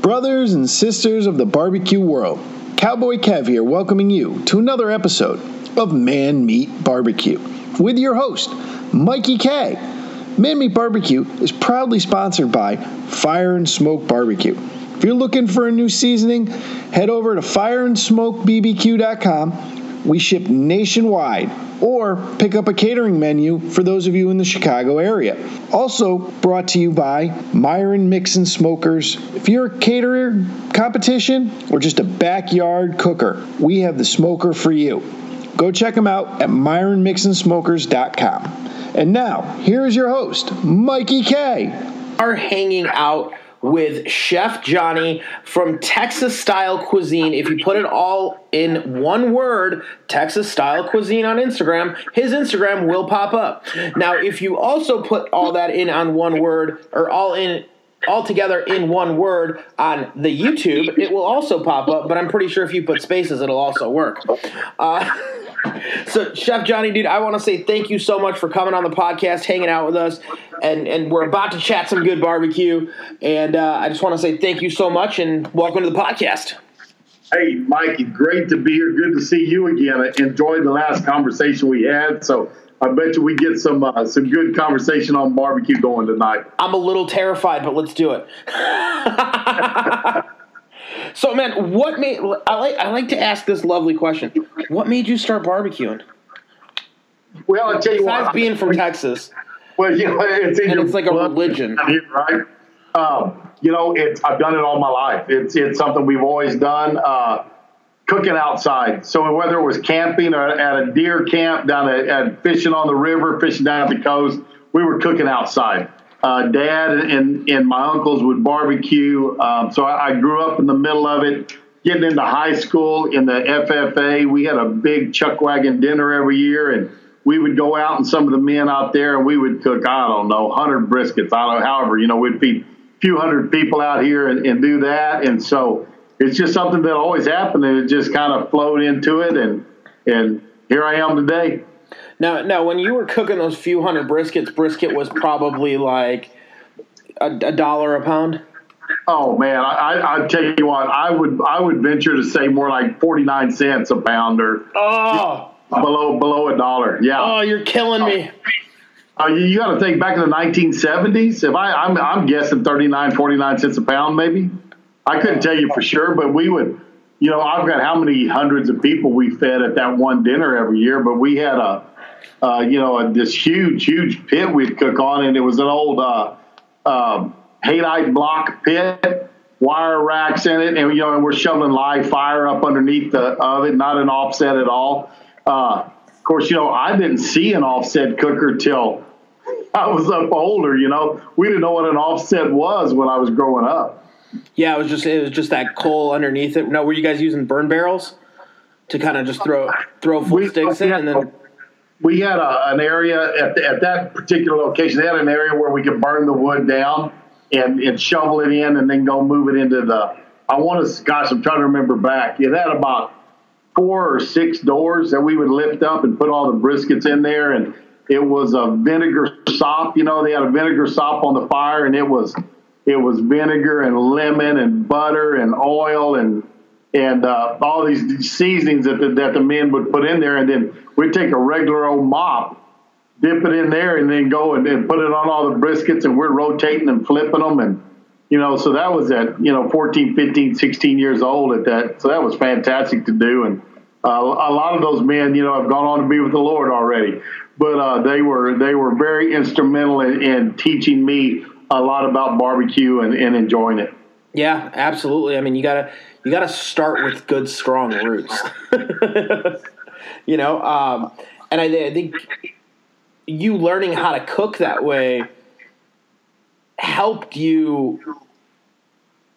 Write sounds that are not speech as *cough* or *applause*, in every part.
Brothers and sisters of the barbecue world, Cowboy Kev here, welcoming you to another episode of Man Meat Barbecue with your host, Mikey K. Man Meat Barbecue is proudly sponsored by Fire and Smoke Barbecue. If you're looking for a new seasoning, head over to fireandsmokebbq.com. We ship nationwide or pick up a catering menu for those of you in the Chicago area. Also brought to you by Myron Mixon Smokers. If you're a caterer, competition, or just a backyard cooker, we have the smoker for you. Go check them out at myronmixonsmokers.com. And now, here is your host, Mikey K. Are hanging out with Chef Johnny from Texas Style Cuisine. If you put it all in one word, Texas Style Cuisine on Instagram, his Instagram will pop up. Now, if you also put all that in on one word or all in all together in one word on the YouTube, it will also pop up, but I'm pretty sure if you put spaces, it'll also work. Uh, *laughs* so, Chef Johnny, dude, I want to say thank you so much for coming on the podcast, hanging out with us, and and we're about to chat some good barbecue. And uh, I just want to say thank you so much, and welcome to the podcast. Hey, Mikey, great to be here. Good to see you again. I enjoyed the last conversation we had. So I bet you we get some uh, some good conversation on barbecue going tonight. I'm a little terrified, but let's do it. *laughs* so, man, what made I like I like to ask this lovely question. What made you start barbecuing? Well, I tell you Besides what, being from Texas, well, you know, it's in and it's like a religion. right? Um, you know, it's I've done it all my life. It's it's something we've always done. Uh, cooking outside. So whether it was camping or at a deer camp down at, at fishing on the river, fishing down at the coast, we were cooking outside. Uh, Dad and, and my uncles would barbecue. Um, so I, I grew up in the middle of it. Getting into high school in the FFA, we had a big chuck wagon dinner every year, and we would go out and some of the men out there, and we would cook. I don't know, hundred briskets. I don't however, you know, we'd feed a few hundred people out here and, and do that. And so it's just something that always happened, and it just kind of flowed into it, and and here I am today. Now, now, when you were cooking those few hundred briskets, brisket was probably like a, a dollar a pound. Oh man, I, I tell you what, I would I would venture to say more like forty nine cents a pound or Oh, below below a dollar. Yeah. oh, you're killing me. Uh, you, you got to think back in the 1970s. If I, I'm, I'm guessing 39, 49 cents a pound, maybe. I couldn't tell you for sure, but we would, you know, I've got how many hundreds of people we fed at that one dinner every year, but we had a, uh, you know, a, this huge, huge pit we'd cook on, and it was an old uh, uh, Haydite block pit, wire racks in it, and you know, and we're shoveling live fire up underneath the of it, not an offset at all. Uh, of course, you know, I didn't see an offset cooker till I was up older. You know, we didn't know what an offset was when I was growing up. Yeah, it was just it was just that coal underneath it. No, were you guys using burn barrels to kind of just throw throw full We- sticks in and then? we had a, an area at, at that particular location. They had an area where we could burn the wood down and, and shovel it in, and then go move it into the. I want to, gosh, I'm trying to remember back. It had about four or six doors that we would lift up and put all the briskets in there, and it was a vinegar sop. You know, they had a vinegar sop on the fire, and it was it was vinegar and lemon and butter and oil and and uh, all these seasonings that the, that the men would put in there, and then we'd take a regular old mop, dip it in there, and then go and, and put it on all the briskets, and we're rotating and flipping them, and you know, so that was at you know 14, 15, 16 years old at that, so that was fantastic to do, and uh, a lot of those men, you know, have gone on to be with the Lord already, but uh, they were they were very instrumental in, in teaching me a lot about barbecue and, and enjoying it. Yeah, absolutely. I mean, you gotta you gotta start with good, strong roots. *laughs* you know, um, and I, I think you learning how to cook that way helped you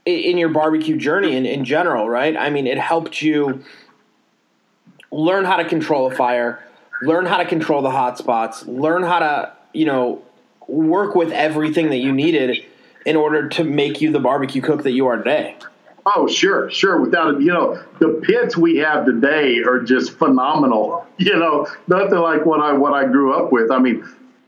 in your barbecue journey in, in general, right? I mean, it helped you learn how to control a fire, learn how to control the hot spots, learn how to, you know, work with everything that you needed in order to make you the barbecue cook that you are today. Oh, sure, sure. Without it, you know, the pits we have today are just phenomenal. *laughs* You know, nothing like what I what I grew up with. I mean,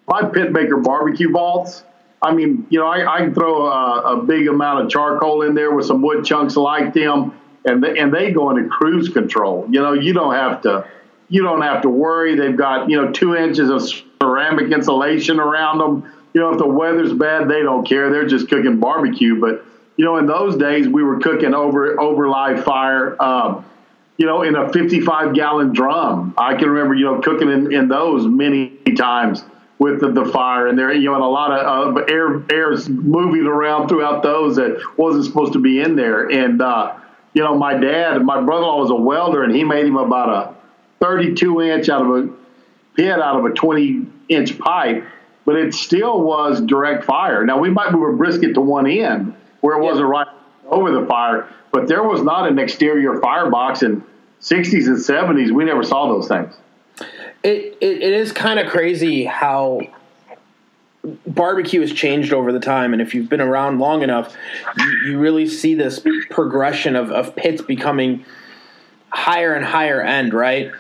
my pit maker barbecue vaults. I mean, you know, I, I can throw a, a, big amount of charcoal in there with some wood chunks like them, and they, and they go into cruise control. You know, you don't have to you don't have to worry. They've got you know two inches of ceramic insulation around them. You know, if the weather's bad, they don't care. They're just cooking barbecue. But you know, in those days, we were cooking over over live fire. Um, you know, in a 55 gallon drum. I can remember, you know, cooking in, in those many times with the, the fire and there, you know, and a lot of uh, air air's moving around throughout those that wasn't supposed to be in there. And uh, you know, my dad, my brother-in-law was a welder, and he made him about a 32 inch out of a pit out of a 20 inch pipe, but it still was direct fire. Now we might move a brisket to one end where it yeah. wasn't right over the fire, but there was not an exterior firebox in 60s and 70s. We never saw those things. It, it, it is kind of crazy how barbecue has changed over the time and if you've been around long enough you, you really see this progression of, of pits becoming higher and higher end right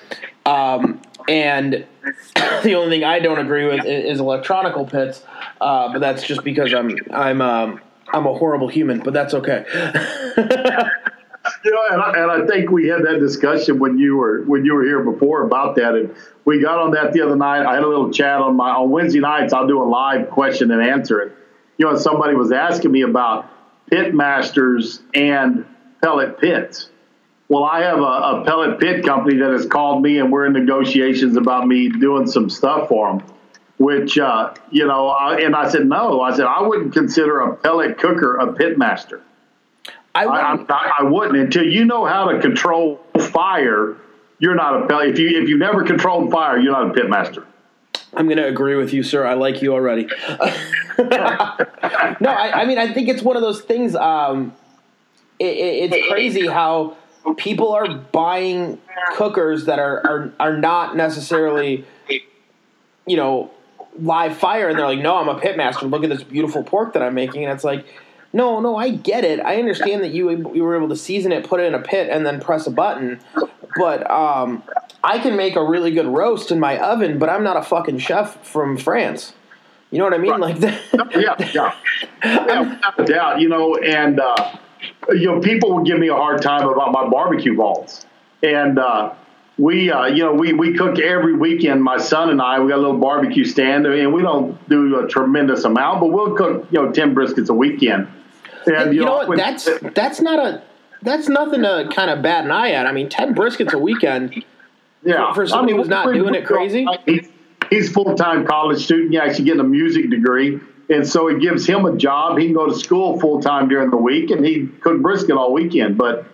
um, and *coughs* the only thing i don't agree with is, electronical pits uh, but that's just because i'm i'm um, i'm a horrible human but that's okay *laughs* you know, and I, and I think we had that discussion when you were when you were here before about that, and we got on that the other night. I had a little chat on my on Wednesday nights. I'll do a live question and answer. And you know, somebody was asking me about pit masters and pellet pits. Well, I have a, a pellet pit company that has called me, and we're in negotiations about me doing some stuff for them. Which uh, you know, I, and I said no. I said I wouldn't consider a pellet cooker a pit master. I wouldn't. I, I, I, wouldn't until you know how to control fire. You're not a pellet. if you if you never controlled fire, you're not a pit master. I'm going to agree with you, sir. I like you already. *laughs* no, I, I, mean I think it's one of those things. Um, it, it, it's crazy how people are buying cookers that are are, are not necessarily, you know, live fire, and they're like, "No, I'm a pit master. Look at this beautiful pork that I'm making," and it's like no, no, I get it. I understand that you you were able to season it, put it in a pit, and then press a button. But um, I can make a really good roast in my oven, but I'm not a fucking chef from France. You know what I mean? Right. Like that. *laughs* yeah, yeah, yeah, without a doubt. You know, and uh, you know, people would give me a hard time about my barbecue vaults, and uh, we, uh, you know, we we cook every weekend. My son and I, we got a little barbecue stand, and we don't do a tremendous amount, but we'll cook, you know, ten briskets a weekend and, you, you, know, what? That's that's not a that's nothing to kind of bat an eye at. I mean, ten briskets a weekend. Yeah, for, for somebody I mean, who's not doing it crazy. He's, he's full time college student. He's actually getting a music degree, and so it gives him a job. He can go to school full time during the week, and he cook brisket all weekend. But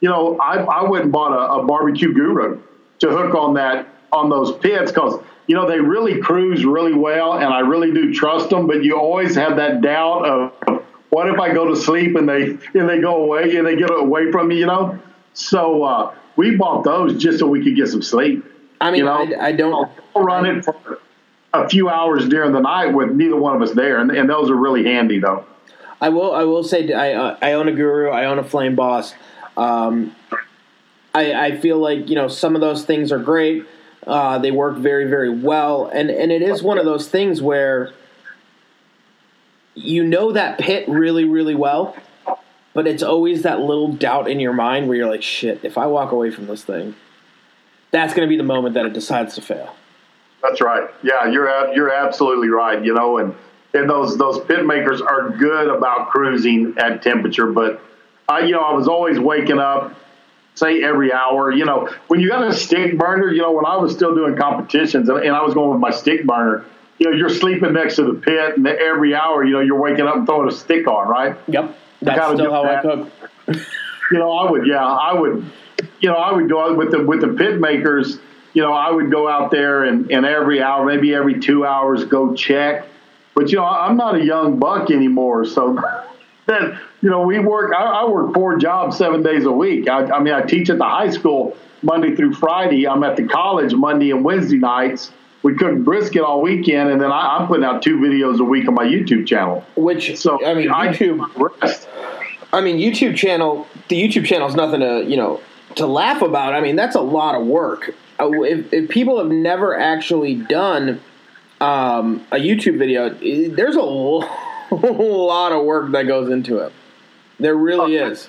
you know, I I went and bought a, a barbecue guru to hook on that on those pits because you know they really cruise really well, and I really do trust them. But you always have that doubt of what if I go to sleep and they and they go away and they get away from me? You know. So uh, we bought those just so we could get some sleep. I mean, you know? I, I don't I'll run it for a few hours during the night with neither one of us there, and, and those are really handy though. I will. I will say I uh, I own a Guru. I own a Flame Boss. Um, I, I feel like you know some of those things are great. Uh, they work very very well, and and it is one of those things where you know that pit really, really well, but it's always that little doubt in your mind where you're like, shit, if I walk away from this thing, that's going to be the moment that it decides to fail. That's right. Yeah, you're you're absolutely right. You know, and and those those pit makers are good about cruising at temperature, but I you know I was always waking up say every hour. You know, when you got a stick burner, you know, when I was still doing competitions and, and I was going with my stick burner, you know, you're sleeping next to the pit, and every hour, you know, you're waking up and throwing a stick on, right? Yep, that's still how that. I cook. you know, I would, yeah, I would, you know, I would go out with the with the pit makers. You know, I would go out there and, and every hour, maybe every two hours, go check. But you know, I'm not a young buck anymore, so *laughs* then you know, we work. I, I, work four jobs, seven days a week. I, I mean, I teach at the high school Monday through Friday. I'm at the college Monday and Wednesday nights we cooked brisket all weekend, and then I, am putting out two videos a week on my YouTube channel. Which so I mean, YouTube. I, I mean, YouTube channel. The YouTube channel is nothing to you know to laugh about. I mean, that's a lot of work. Uh, if, if people have never actually done um, a YouTube video, there's a *laughs* lot of work that goes into it. There really is.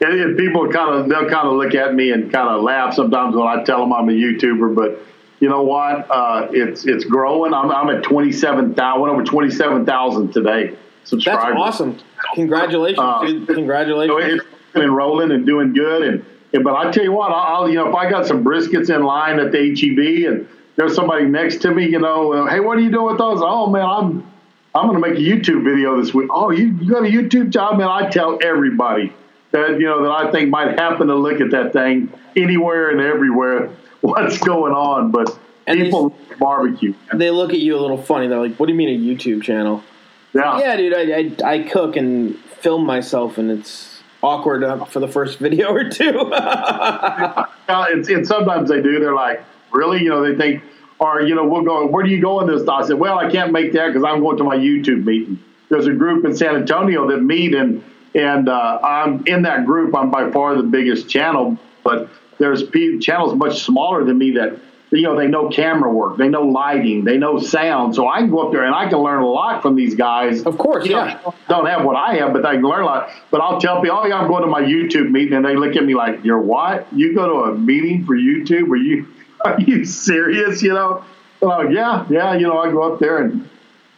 And, and people kind of they'll kind of look at me and kind of laugh sometimes when I tell them I'm a YouTuber, but you know what? Uh, it's it's growing. I'm, I'm at twenty seven thousand, over twenty seven thousand today. Subscribers. That's awesome. Congratulations, uh. Congratulations. Know, it's been rolling and doing good. And, and but I tell you what, I'll you know if I got some briskets in line at the HEB and there's somebody next to me, you know, uh, hey, what are you doing with those? Oh man, I'm I'm going to make a YouTube video this week. Oh, you, you got a YouTube job, man? I tell everybody that you know that I think might happen to look at that thing anywhere and everywhere. *laughs* What's going on? But and people they, barbecue. They look at you a little funny. They're like, "What do you mean a YouTube channel?" Yeah, yeah, dude. I, I, I cook and film myself, and it's awkward for the first video or two. *laughs* yeah, and, and sometimes they do. They're like, "Really?" You know, they think or you know we'll go where do you go in this i said well i can't make that because i'm going to my youtube meeting there's a group in san antonio that meet and and uh, i'm in that group i'm by far the biggest channel but there's channels much smaller than me that you know they know camera work they know lighting they know sound so i can go up there and i can learn a lot from these guys of course you yeah know, don't have what i have but i can learn a lot but i'll tell people oh yeah i'm going to my youtube meeting and they look at me like you're what you go to a meeting for youtube where you *laughs* are you serious? You know, like, yeah, yeah. You know, I go up there and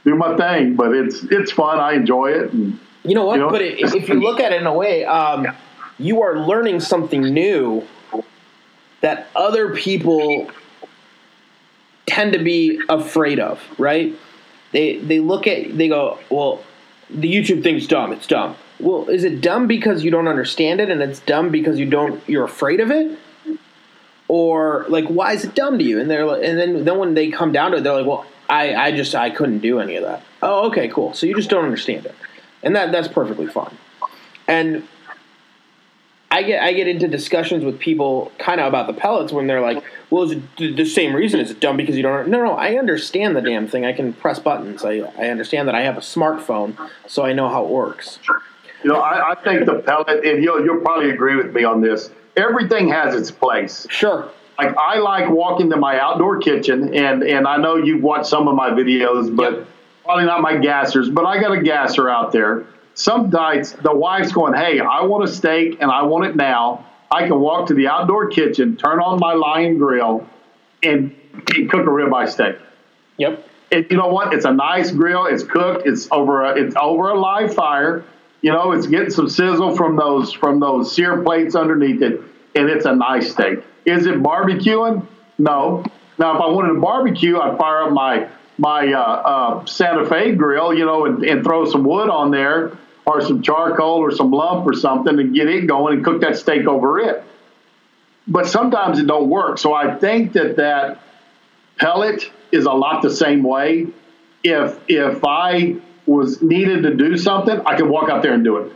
do my thing, but it's it's fun. I enjoy it. And, you know what? You know, but if you look at it in a way, um, you are learning something new that other people tend to be afraid of, right? They they look at they go, well, the YouTube thing's dumb. It's dumb. Well, is it dumb because you don't understand it, and it's dumb because you don't you're afraid of it? or like why is it dumb to you and they're and then then when they come down to it they're like well i i just i couldn't do any of that oh okay cool so you just don't understand it and that that's perfectly fine and I get I get into discussions with people kind of about the pellets when they're like, "Well, is it the same reason? Is it dumb because you don't?" No, no, I understand the damn thing. I can press buttons. I I understand that I have a smartphone, so I know how it works. You know, I, I think the pellet, and you'll you'll probably agree with me on this everything has its place. Sure. Like I like walking to my outdoor kitchen, and and I know you've watched some of my videos, but yep. probably not my gassers. But I got a gasser out there. Some nights the wife's going, "Hey, I want a steak, and I want it now." I can walk to the outdoor kitchen, turn on my Lion grill, and, and cook a ribeye steak. Yep. And you know what? It's a nice grill. It's cooked. It's over. A, it's over a live fire. You know, it's getting some sizzle from those from those sear plates underneath it, and it's a nice steak. Is it barbecuing? No. Now, if I wanted to barbecue, I'd fire up my my uh, uh, Santa Fe grill, you know, and, and throw some wood on there or some charcoal or some lump or something and get it going and cook that steak over it. But sometimes it don't work. So I think that that pellet is a lot the same way. If if I was needed to do something, I could walk out there and do it.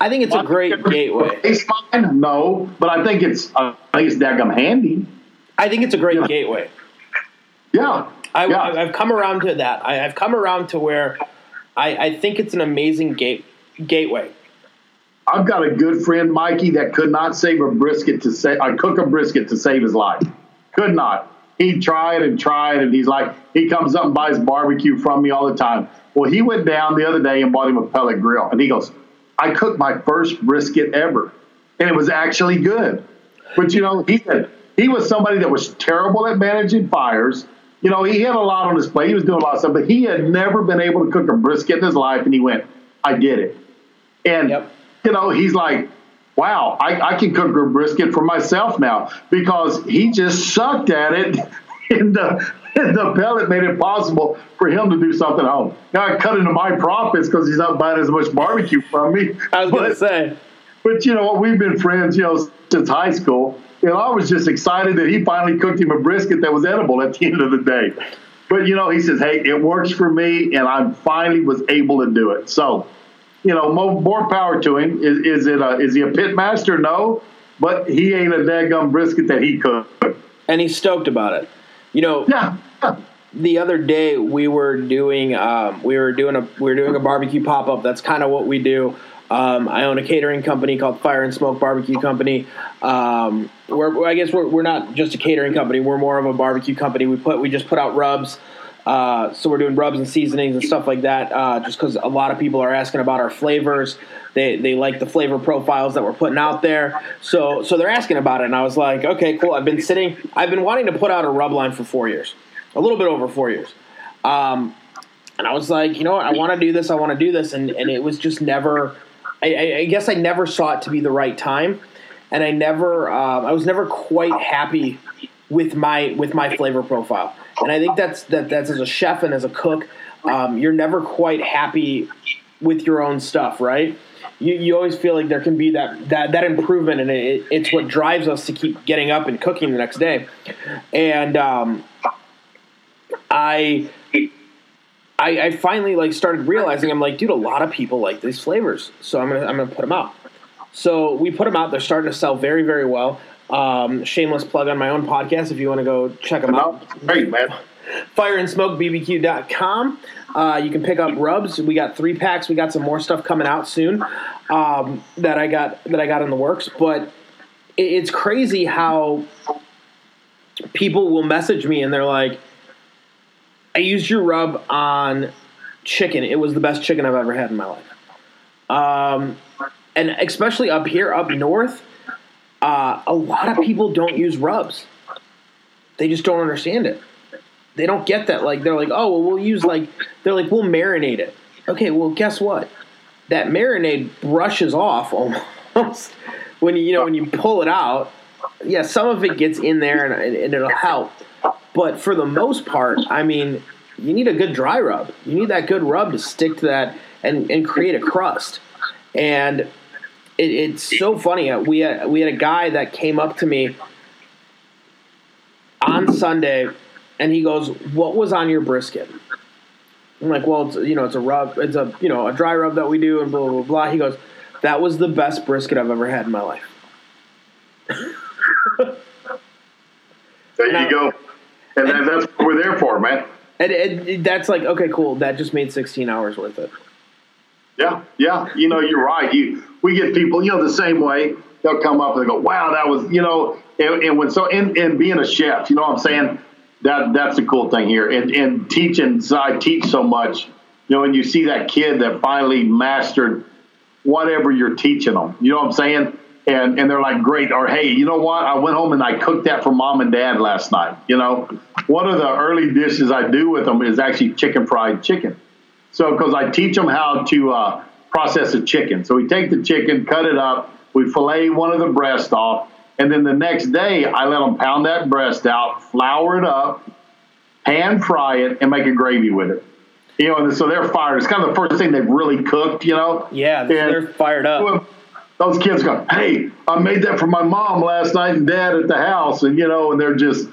I think it's a great gateway. It's fine, no, but I think it's I think it's daggum handy. I think it's a great yeah. gateway. Yeah, I, yeah. have come around to that. I, have come around to where I, I think it's an amazing gate gateway. I've got a good friend, Mikey, that could not save a brisket to say I uh, cook a brisket to save his life. Could not. He tried and tried, and he's like, he comes up and buys barbecue from me all the time. Well, he went down the other day and bought him a pellet grill, and he goes, "I cooked my first brisket ever, and it was actually good." But you know, he said he was somebody that was terrible at managing fires. You know, he had a lot on his plate. He was doing a lot of stuff, but he had never been able to cook a brisket in his life. And he went, "I did it," and yep. you know, he's like, wow, I, I, can cook a brisket for myself now because he just sucked at it *laughs* in the the pellet made it possible for him to do something at home. Now I cut into my profits because he's not buying as much barbecue from me. I was going to say. But you know what? We've been friends, you know, since high school. and I was just excited that he finally cooked him a brisket that was edible at the end of the day. But you know, he says, "Hey, it works for me, and I finally was able to do it." So, you know, more, more power to him. Is, is it a, is he a pit master? No, but he ain't a daggum brisket that he cooked. And he's stoked about it. You know, yeah. the other day we were doing um, we were doing a we were doing a barbecue pop up. That's kind of what we do. Um, I own a catering company called Fire and Smoke Barbecue Company. Um, I guess we're, we're not just a catering company. We're more of a barbecue company. We put we just put out rubs Uh, so we're doing rubs and seasonings and stuff like that, uh, just because a lot of people are asking about our flavors. They, they like the flavor profiles that we're putting out there. So so they're asking about it, and I was like, okay, cool. I've been sitting. I've been wanting to put out a rub line for four years, a little bit over four years. Um, and I was like, you know what? I want to do this. I want to do this, and and it was just never. I, I guess I never saw it to be the right time, and I never. Uh, I was never quite happy with my with my flavor profile. And I think that's that that's as a chef and as a cook, um, you're never quite happy with your own stuff, right? You, you always feel like there can be that that, that improvement, and it, it's what drives us to keep getting up and cooking the next day. And um, I, I, I finally like started realizing I'm like, dude, a lot of people like these flavors, so I'm gonna I'm gonna put them out. So we put them out. They're starting to sell very very well. Um, shameless plug on my own podcast if you want to go check them out. Great, man. Fireandsmokebbq.com. Uh, you can pick up rubs. We got three packs. We got some more stuff coming out soon um, that I got that I got in the works. But it's crazy how people will message me and they're like, "I used your rub on chicken. It was the best chicken I've ever had in my life." Um, and especially up here, up north, uh, a lot of people don't use rubs. They just don't understand it. They don't get that. Like they're like, oh, well, we'll use like they're like, we'll marinate it. Okay, well, guess what? That marinade brushes off almost *laughs* when you you know when you pull it out. Yeah, some of it gets in there and, and it'll help, but for the most part, I mean, you need a good dry rub. You need that good rub to stick to that and, and create a crust. And it, it's so funny. Uh, we had, we had a guy that came up to me on Sunday, and he goes, "What was on your brisket?" I'm like, "Well, it's, you know, it's a rub. It's a you know a dry rub that we do, and blah blah blah." He goes, "That was the best brisket I've ever had in my life." *laughs* there you go, and, and that's what we're there for, man. And, and that's like, okay, cool. That just made 16 hours worth it. Yeah, yeah. You know, you're right. You we get people, you know, the same way. They'll come up and they go, "Wow, that was," you know, and, and when so and, and being a chef, you know what I'm saying? That that's the cool thing here. And and teaching, so I teach so much. You know, when you see that kid that finally mastered whatever you're teaching them, you know what I'm saying? And and they're like, great. Or hey, you know what? I went home and I cooked that for mom and dad last night. You know, one of the early dishes I do with them is actually chicken fried chicken. So because I teach them how to uh, process a chicken. So we take the chicken, cut it up, we fillet one of the breast off, and then the next day I let them pound that breast out, flour it up, pan fry it, and make a gravy with it. You know, and so they're fired. It's kind of the first thing they've really cooked. You know. Yeah, and they're fired up. Those kids go, "Hey, I made that for my mom last night and dad at the house," and you know, and they're just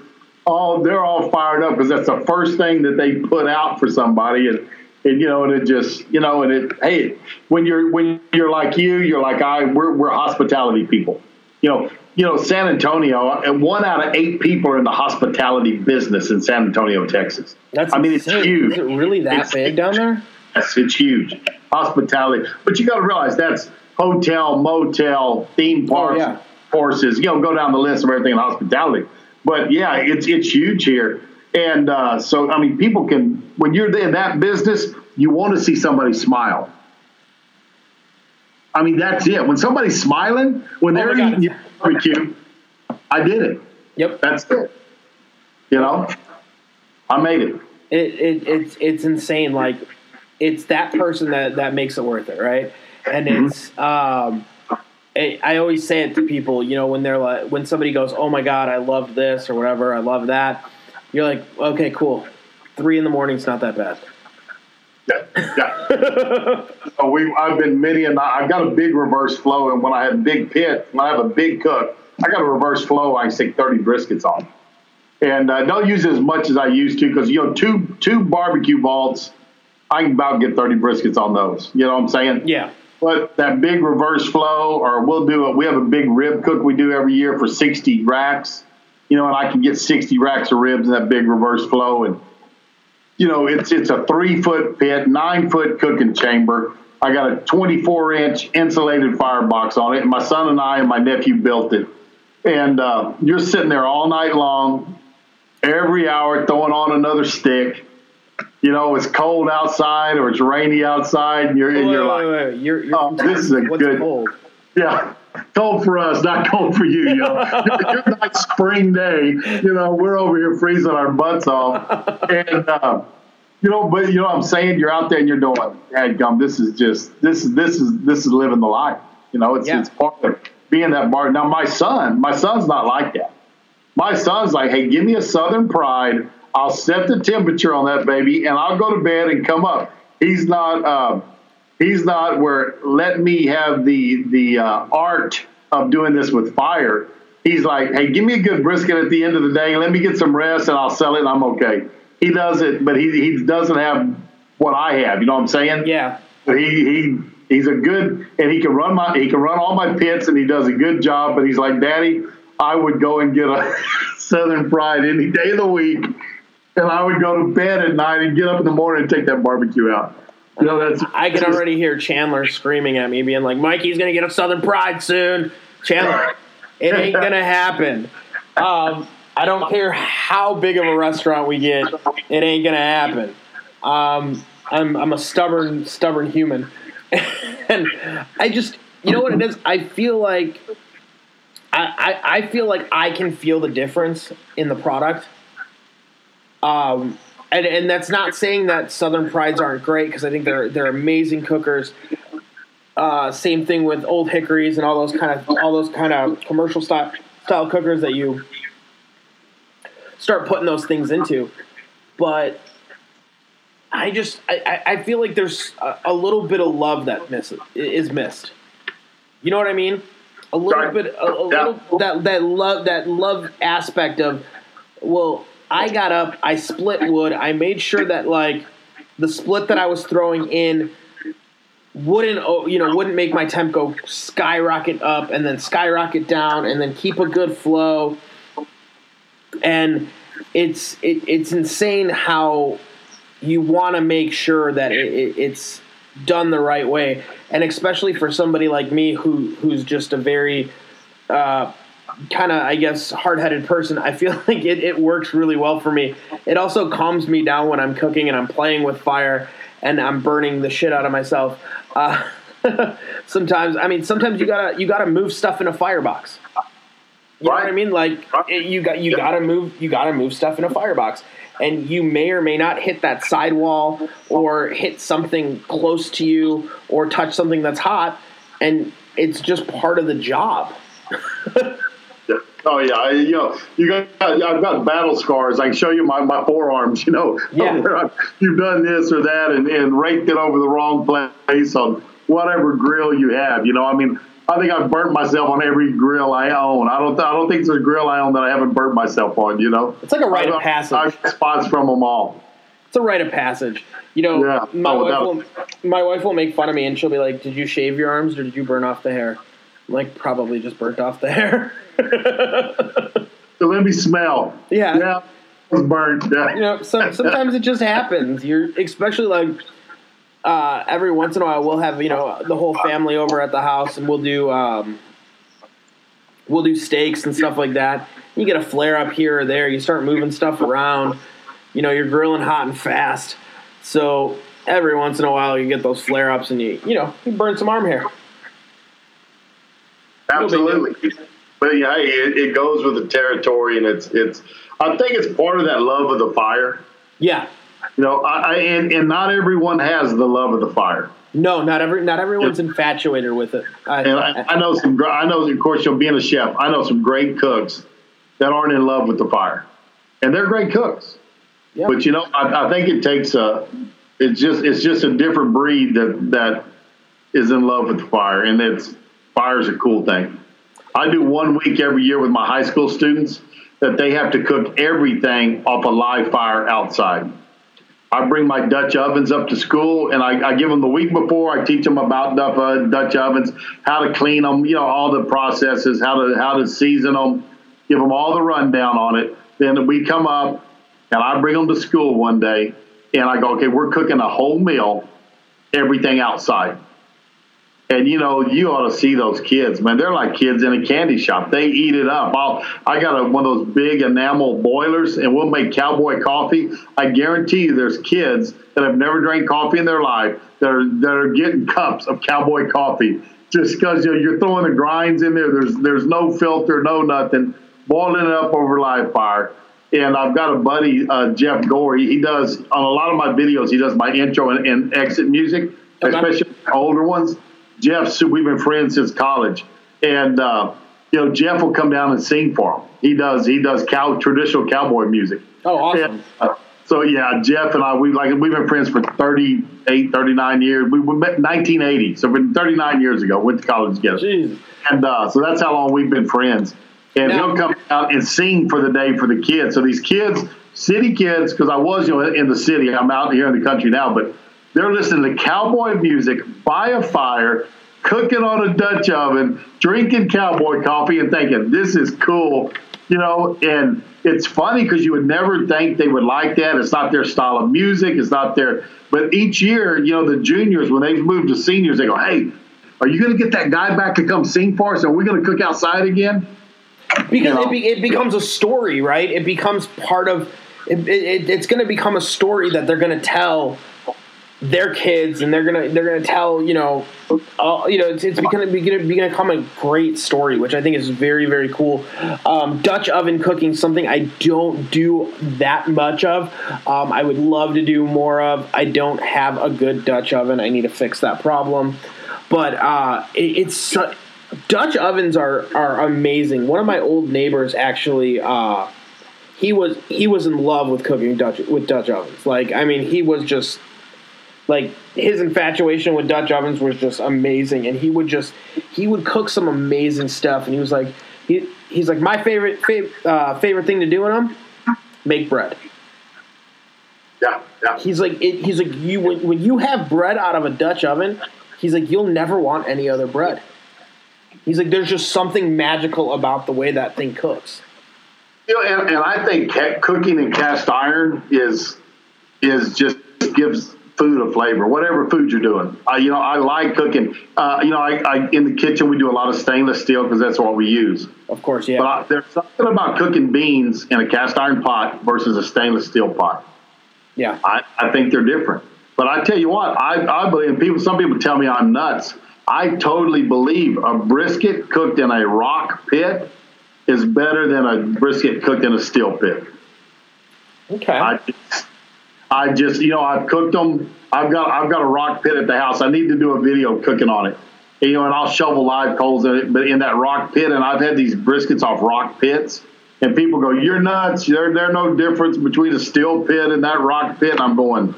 all they're all fired up because that's the first thing that they put out for somebody, and and you know, and it just, you know, and it, hey, when you're when you're like you, you're like I, we're we're hospitality people. You know, you know, San Antonio, and one out of eight people are in the hospitality business in San Antonio, Texas. That's I mean, insane. it's huge. Is it really that It's- big down there? Yes, it's huge. Hospitality, but you got to realize that's hotel, motel, theme oh, parks, yeah. courses. You know, go down the list of everything in hospitality. But yeah, it's it's huge here, and uh, so I mean, people can when you're in that business, you want to see somebody smile. I mean, that's it. When somebody's smiling, when Oh they're God. eating your barbecue, I did it. Yep. That's it. You know, I made it. It, it it's it's insane. Like it's that person that that makes it worth it, right? And it's um, I I always say it to people, you know, when they're like when somebody goes, "Oh my god, I love this" or whatever, I love that. You're like, okay, cool. Three in the morning's not that bad. Yeah, yeah. *laughs* so we, I've been many, and I've got a big reverse flow. And when I have big pit, when I have a big cook, I got a reverse flow. I can stick thirty briskets on, and uh, don't use as much as I used to because you know two two barbecue vaults, I can about get thirty briskets on those. You know what I'm saying? Yeah. But that big reverse flow, or we'll do it. We have a big rib cook we do every year for 60 racks. You know, and I can get 60 racks of ribs in that big reverse flow. And, you know, it's it's a three foot pit, nine foot cooking chamber. I got a 24 inch insulated firebox on it. And my son and I and my nephew built it. And uh, you're sitting there all night long, every hour throwing on another stick. you know, it's cold outside or it's rainy outside, and you're, and Wait, you're wait, like, wait. You're, you're oh, this is a *laughs* good- cold? yeah, cold for us, not cold for you. You know, a nice spring day. You know, we're over here freezing our butts off, and uh, you know, but you know what I'm saying. You're out there and you're doing, "Dadgum, this is just this is this is this is living the life." You know, it's Yeah. it's part of being that bar. Now, my son, my son's not like that. My son's like, "Hey, give me a Southern Pride. I'll set the temperature on that baby, and I'll go to bed and come up." He's not. Uh, he's not where let me have the the uh, art of doing this with fire. He's like, hey, give me a good brisket at the end of the day. Let me get some rest, and I'll sell it. and I'm okay. He does it, but he he doesn't have what I have. You know what I'm saying? Yeah. But he he he's a good, and he can run my he can run all my pits, and he does a good job. But he's like, Daddy, I would go and get a *laughs* Southern Pride any day of the week, and I would go to bed at night and get up in the morning and take that barbecue out. Know, that's I can already hear Chandler screaming at me, being like, Mikey's going to get a Southern Pride soon. Chandler, it ain't going to happen. Um, I don't care how big of a restaurant we get, it ain't going to happen. Um, I'm, I'm a stubborn, stubborn human. *laughs* and I just, you know what it is? I feel like. I, I, I feel like I can feel the difference in the product. Um, and, and that's not saying that Southern Prides aren't great because I think they're they're amazing cookers. Uh, same thing with Old Hickories and all those kind of all those kind of commercial style style cookers that you start putting those things into. But I just I, I feel like there's a, a little bit of love that miss, is missed. You know what I mean? A little Right. bit, a, a Yeah. little that that love that love aspect of well, I got up, I split wood, I made sure that like the split that I was throwing in wouldn't you know wouldn't make my temp go skyrocket up and then skyrocket down and then keep a good flow. And it's it, it's insane how you want to make sure that it, it, it's done the right way. And especially for somebody like me who who's just a very uh, kind of i guess hard-headed person i feel *laughs* like it, it works really well for me. It also calms me down when i'm cooking and i'm playing with fire and i'm burning the shit out of myself. Uh, *laughs* sometimes i mean sometimes you gotta you gotta move stuff in a firebox. You know what I mean? Like it, you got you got to move you got to move stuff in a firebox, and you may or may not hit that sidewall or hit something close to you or touch something that's hot, and it's just part of the job. *laughs* Oh yeah, I, you know, you got. I've got battle scars. I can show you my, my forearms. *laughs* You know, Yeah. *laughs* where you've done this or that and, and raked it over the wrong place on whatever grill you have. You know, I mean, I think I've burnt myself on every grill I own. I don't. I don't think there's a grill I own that I haven't burnt myself on. You know, It's like a rite of passage. I've spots from them all. It's a rite of passage. You know, Yeah. my Oh, wife will my wife will make fun of me, and she'll be like, "Did you shave your arms or did you burn off the hair?" Like, "Probably just burnt off the hair." So let me smell. Yeah. Yeah. It's burnt. Yeah. you know, some, sometimes it just happens. You're especially like uh, every once in a while we'll have you know the whole family over at the house and we'll do um, we'll do steaks and stuff like that. You get a flare up here or there. You start moving stuff around. You know, you're grilling hot and fast. So every once in a while you get those flare ups and you you know you burn some arm hair. Absolutely. But yeah, it, it goes with the territory, and it's it's. I think it's part of that love of the fire. Yeah. You know, I, I and, and not everyone has the love of the fire. No, not every not everyone's infatuated with it. I, And I, I know some. I know, of course, you know, being a chef, I know some great cooks that aren't in love with the fire, and they're great cooks. yeah. But you know, I, I think it takes a. It's just it's just a different breed that that is in love with the fire, and it's fire's a cool thing. I do one week every year with my high school students that they have to cook everything off a live fire outside. I bring my Dutch ovens up to school, and I, I give them the week before. I teach them about uh, Dutch ovens, how to clean them, you know, all the processes, how to how to season them, give them all the rundown on it. Then we come up, and I bring them to school one day, and I go, okay, we're cooking a whole meal, everything outside. And you know, you ought to see those kids, man. They're like kids in a candy shop. They eat it up. I'll, I got a, one of those big enamel boilers, and we'll make cowboy coffee. I guarantee you, there's kids that have never drank coffee in their life that are that are getting cups of cowboy coffee just because you know, you're throwing the grinds in there. There's there's no filter, no nothing, boiling it up over live fire. And I've got a buddy, uh, Jeff Gore. He, he, does on a lot of my videos. He does my intro and, and exit music, okay. especially older ones. Jeff, we've been friends since college, and uh, you know Jeff will come down and sing for him. He does. He does cow traditional cowboy music. Oh, awesome. And, uh, so yeah, Jeff and I, we like we've been friends for 38, 39 years. We, we met 1980, so been 39 years ago. Went to college together, Jeez. and uh, so that's how long we've been friends. And now, he'll come out and sing for the day for the kids. So these kids, city kids, because I was you know in the city, I'm out here in the country now, but they're listening to cowboy music by a fire, cooking on a Dutch oven, drinking cowboy coffee, and thinking this is cool, you know, and it's funny because you would never think they would like that. It's not their style of music. It's not their. But each year, you know, the juniors when they move to seniors, they go, "Hey, are you going to get that guy back to come sing for us? Are we going to cook outside again?" Because you know? it, be, it becomes a story, right? It becomes part of. It, it, it's going to become a story that they're going to tell their kids and they're gonna they're gonna tell you know uh, you know it's, it's gonna be gonna be gonna become a great story which I think is very very cool. Um, Dutch oven cooking something I don't do that much of. Um, I would love to do more of. I don't have a good Dutch oven. I need to fix that problem. But uh, it, it's Dutch ovens are are amazing. One of my old neighbors actually. Uh, he was he was in love with cooking Dutch with Dutch ovens. Like I mean, he was just like his infatuation with Dutch ovens was just amazing, and he would just he would cook some amazing stuff, and he was like he he's like my favorite favorite uh, favorite thing to do in them make bread. Yeah, yeah. He's like it, he's like you when, when you have bread out of a Dutch oven, he's like you'll never want any other bread. He's like there's just something magical about the way that thing cooks. You know, and, and I think cooking in cast iron is is just gives food a flavor, whatever food you're doing. I, you know, I like cooking. Uh, you know, I, I, in the kitchen we do a lot of stainless steel because that's what we use. Of course, yeah. But I, there's something about cooking beans in a cast iron pot versus a stainless steel pot. Yeah, I, I think they're different. But I tell you what, I, I believe people. Some people tell me I'm nuts. I totally believe a brisket cooked in a rock pit is better than a brisket cooked in a steel pit. Okay. I I just, you know, I've cooked them. I've got, I've got a rock pit at the house. I need to do a video cooking on it. And, you know, and I'll shovel live coals in it, but in that rock pit. And I've had these briskets off rock pits, and people go, "You're nuts. There, there's no difference between a steel pit and that rock pit." And I'm going,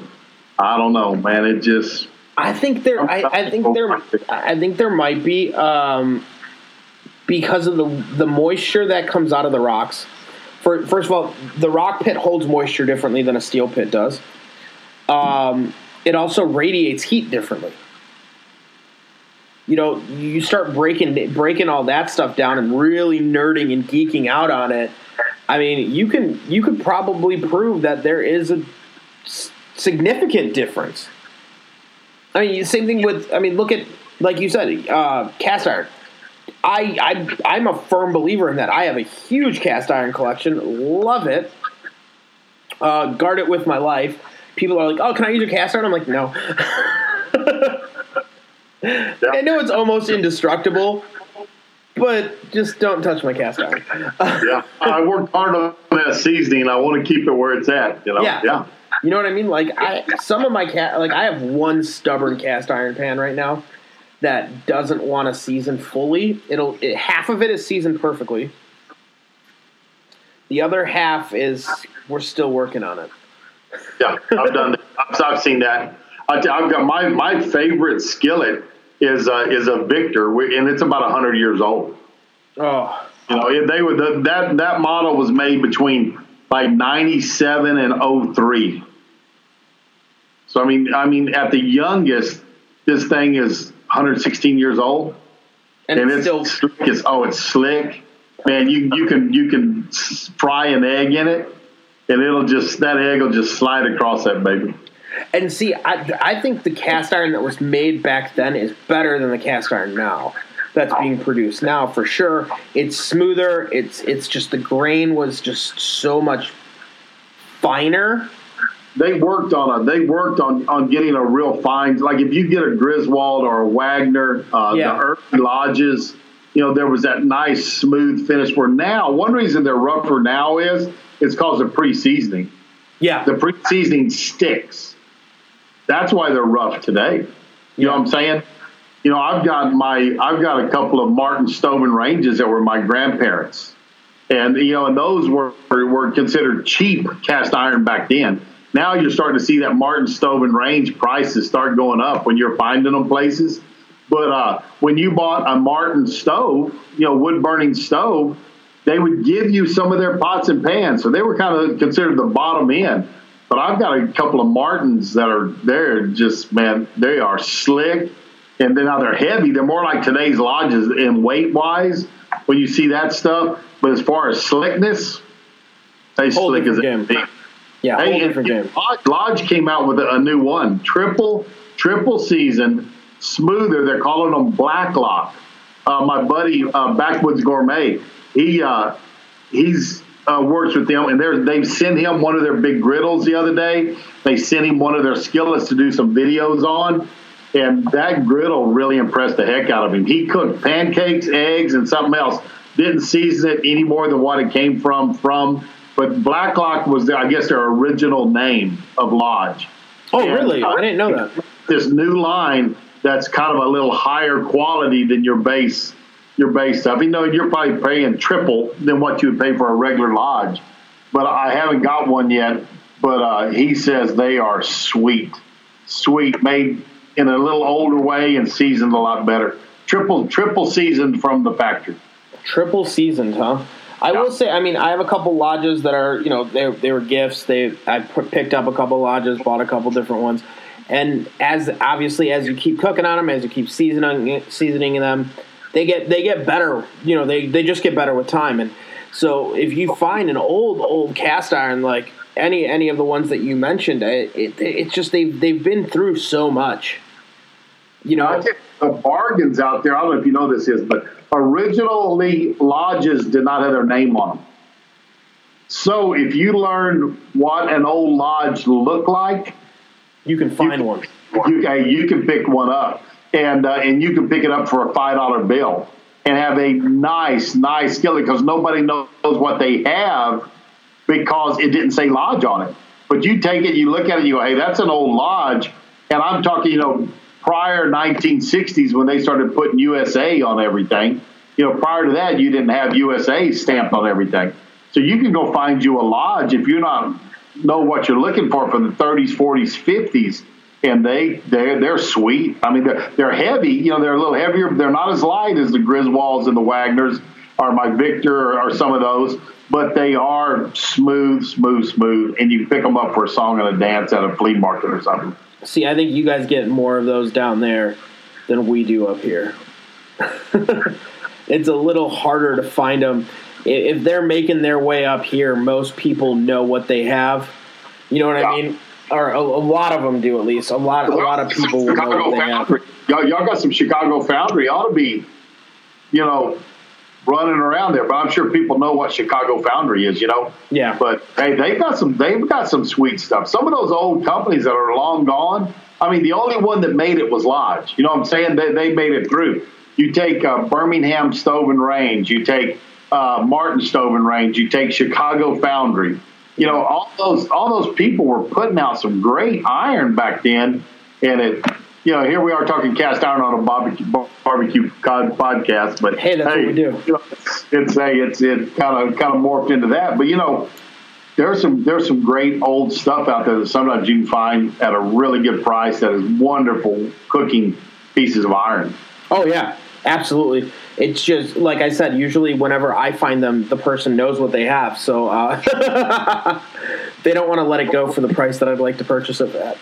I don't know, man. It just. I think there. I, I think there. I think there might be um, because of the the moisture that comes out of the rocks for, first of all, the rock pit holds moisture differently than a steel pit does. Um, it also radiates heat differently. You know, you start breaking breaking all that stuff down and really nerding and geeking out on it. I mean, you can you could probably prove that there is a significant difference. I mean, same thing with. I mean, look at like you said, uh, cast iron. I, I I'm a firm believer in that. I have a huge cast iron collection. Love it. Uh, guard it with my life. People are like, "Oh, can I use your cast iron?" I'm like, "No." yeah. *laughs* I know it's almost indestructible, but just don't touch my cast iron. *laughs* yeah, I worked hard on that seasoning. I want to keep it where it's at. You know? Yeah. yeah. You know what I mean? Like I, some of my cat, like I have one stubborn cast iron pan right now that doesn't want to season fully, it'll it, half of it is seasoned perfectly. The other half is we're still working on it. Yeah, I've done. That. I've, seen that. I've got my my favorite skillet is uh, is a Victor, and it's about hundred years old. Oh, you know, they were the, that that model was made between like ninety seven and 03. So I mean, I mean, at the youngest, this thing is 116 years old, and, and it's, still slick as, oh, it's slick. Man, you you can you can fry an egg in it, and it'll just that egg will just slide across that baby. And see, I, I think the cast iron that was made back then is better than the cast iron now that's being produced now for sure. It's smoother. It's it's just the grain was just so much finer. They worked on a they worked on on getting a real fine like if you get a Griswold or a Wagner, uh, Yeah. the early lodges, you know there was that nice smooth finish. Where now one reason they're rougher now is it's because of pre seasoning. Yeah, The pre seasoning sticks. That's why they're rough today. You know what I'm saying? You know, I've got my I've got a couple of Martin Stoven ranges that were my grandparents, and you know, and those were were considered cheap cast iron back then. Now you're starting to see that Martin Stove and range prices start going up when you're finding them places. But uh, when you bought a Martin stove, you know, wood burning stove, they would give you some of their pots and pans. So they were kind of considered the bottom end. But I've got a couple of Martins that are they're just man, they are slick, and then now they're heavy. They're more like today's lodges in weight wise when you see that stuff. But as far as slickness, they slick as anything. Yeah, whole different game. Lodge, came out with a, a new one, triple triple season, smoother. They're calling them Blacklock. Uh, my buddy uh, Backwoods Gourmet, he uh, he's uh, works with them, and they've sent him one of their big griddles the other day. They sent him one of their skillets to do some videos on, and that griddle really impressed the heck out of him. He cooked pancakes, eggs, and something else. Didn't season it any more than what it came from from. But Blacklock was, I guess, their original name of Lodge. Oh, And, really? I didn't know that. This new line that's kind of a little higher quality than your base, your base stuff. You know, you're probably paying triple than what you would pay for a regular Lodge. But I haven't got one yet. But uh, he says they are sweet, sweet, made in a little older way and seasoned a lot better. Triple, triple seasoned from the factory. Triple seasoned, huh? I will say, I mean, I have a couple lodges that are, you know, they, they were gifts. They I picked up a couple lodges, bought a couple different ones, and as obviously as you keep cooking on them, as you keep seasoning seasoning them, they get they get better. You know, they they just get better with time. And so if you find an old old cast iron like any any of the ones that you mentioned, it, it it's just they've they've been through so much. You know, the bargains out there. I don't know if you know this is, but originally lodges did not have their name on them. So if you learn what an old lodge looked like, you can find one. you, you can pick one up, and uh, and you can pick it up for a five dollar bill and have a nice, nice skillet because nobody knows what they have because it didn't say lodge on it. But you take it, you look at it, you go, hey, that's an old lodge, and I'm talking, you know, prior 1960s when they started putting USA on everything. You know, prior to that, you didn't have USA stamped on everything. So you can go find you a lodge if you're not know what you're looking for from the 30s, 40s, 50s, and they they they're sweet. I mean, they're they're heavy. You know, they're a little heavier. They're not as light as the Griswolds and the Wagners or my Victor or some of those, but they are smooth, smooth, smooth, and you pick them up for a song and a dance at a flea market or something. See, I think you guys get more of those down there than we do up here. *laughs* it's a little harder to find them. If they're making their way up here, most people know what they have. You know what I mean? Or a, a lot of them do, at least. A lot, a lot of people will know what they have. Y'all, y'all got some Chicago Foundry. Ought to be, you know, running around there. But I'm sure people know what Chicago Foundry is. You know. Yeah. But hey, they've got some. They've got some sweet stuff. Some of those old companies that are long gone. I mean, the only one that made it was Lodge. You know what I'm saying? They, they made it through. You take uh, Birmingham Stove and Range. You take uh, Martin Stove and Range. You take Chicago Foundry. You know, all those all those people were putting out some great iron back then, and it. You know, here we are talking cast iron on a barbecue barbecue cod podcast, but Hey, that's what we do. You know, it's it's a it's it kind of kind of morphed into that, but you know, there's some there's some great old stuff out there that sometimes you can find at a really good price that is wonderful cooking pieces of iron. Oh yeah, absolutely. It's just like I said. Usually, whenever I find them, the person knows what they have, so uh, *laughs* they don't want to let it go for the price that I'd like to purchase it at.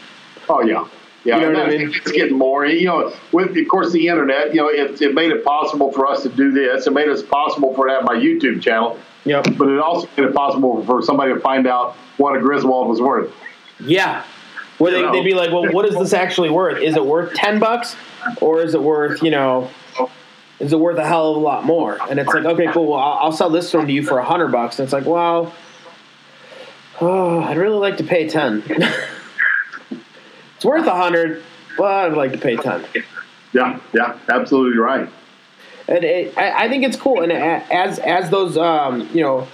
Oh yeah, yeah. You know what I mean? It's getting more. You know, with of course the internet. You know, it, it made it possible for us to do this. It made it possible for to have my YouTube channel, Yep. but it also made it possible for somebody to find out what a Griswold was worth. Yeah. Where they, they'd be like, well, what is this actually worth? Is it worth 10 bucks? Or is it worth, you know, is it worth a hell of a lot more? And it's like, okay, cool. Well, I'll, I'll sell this one to you for a hundred bucks. And it's like, well, oh, *sighs* I'd really like to pay 10. *laughs* it's worth a hundred, but I'd like to pay 10. Yeah, yeah, absolutely right. And it, I, I think it's cool. And as, as those, um, you know,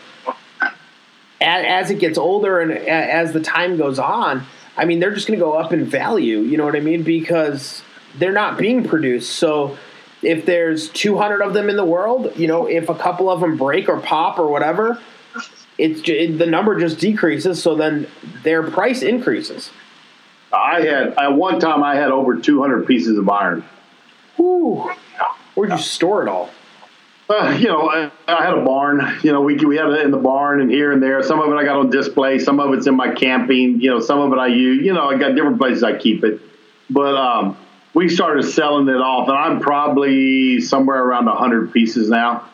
as, as it gets older and as the time goes on, I mean, they're just going to go up in value. You know what I mean? Because they're not being produced. So if there's 200 of them in the world, you know, if a couple of them break or pop or whatever, it's it, the number just decreases. So then their price increases. I had at one time I had over 200 pieces of iron. Whew. Where'd you store it all? Uh, you know, I, I, had a barn. You know, we we had it in the barn and here and there. Some of it I got on display. Some of it's in my camping. You know, some of it I use. You know, I got different places I keep it. But um, we started selling it off, and I'm probably somewhere around hundred pieces now.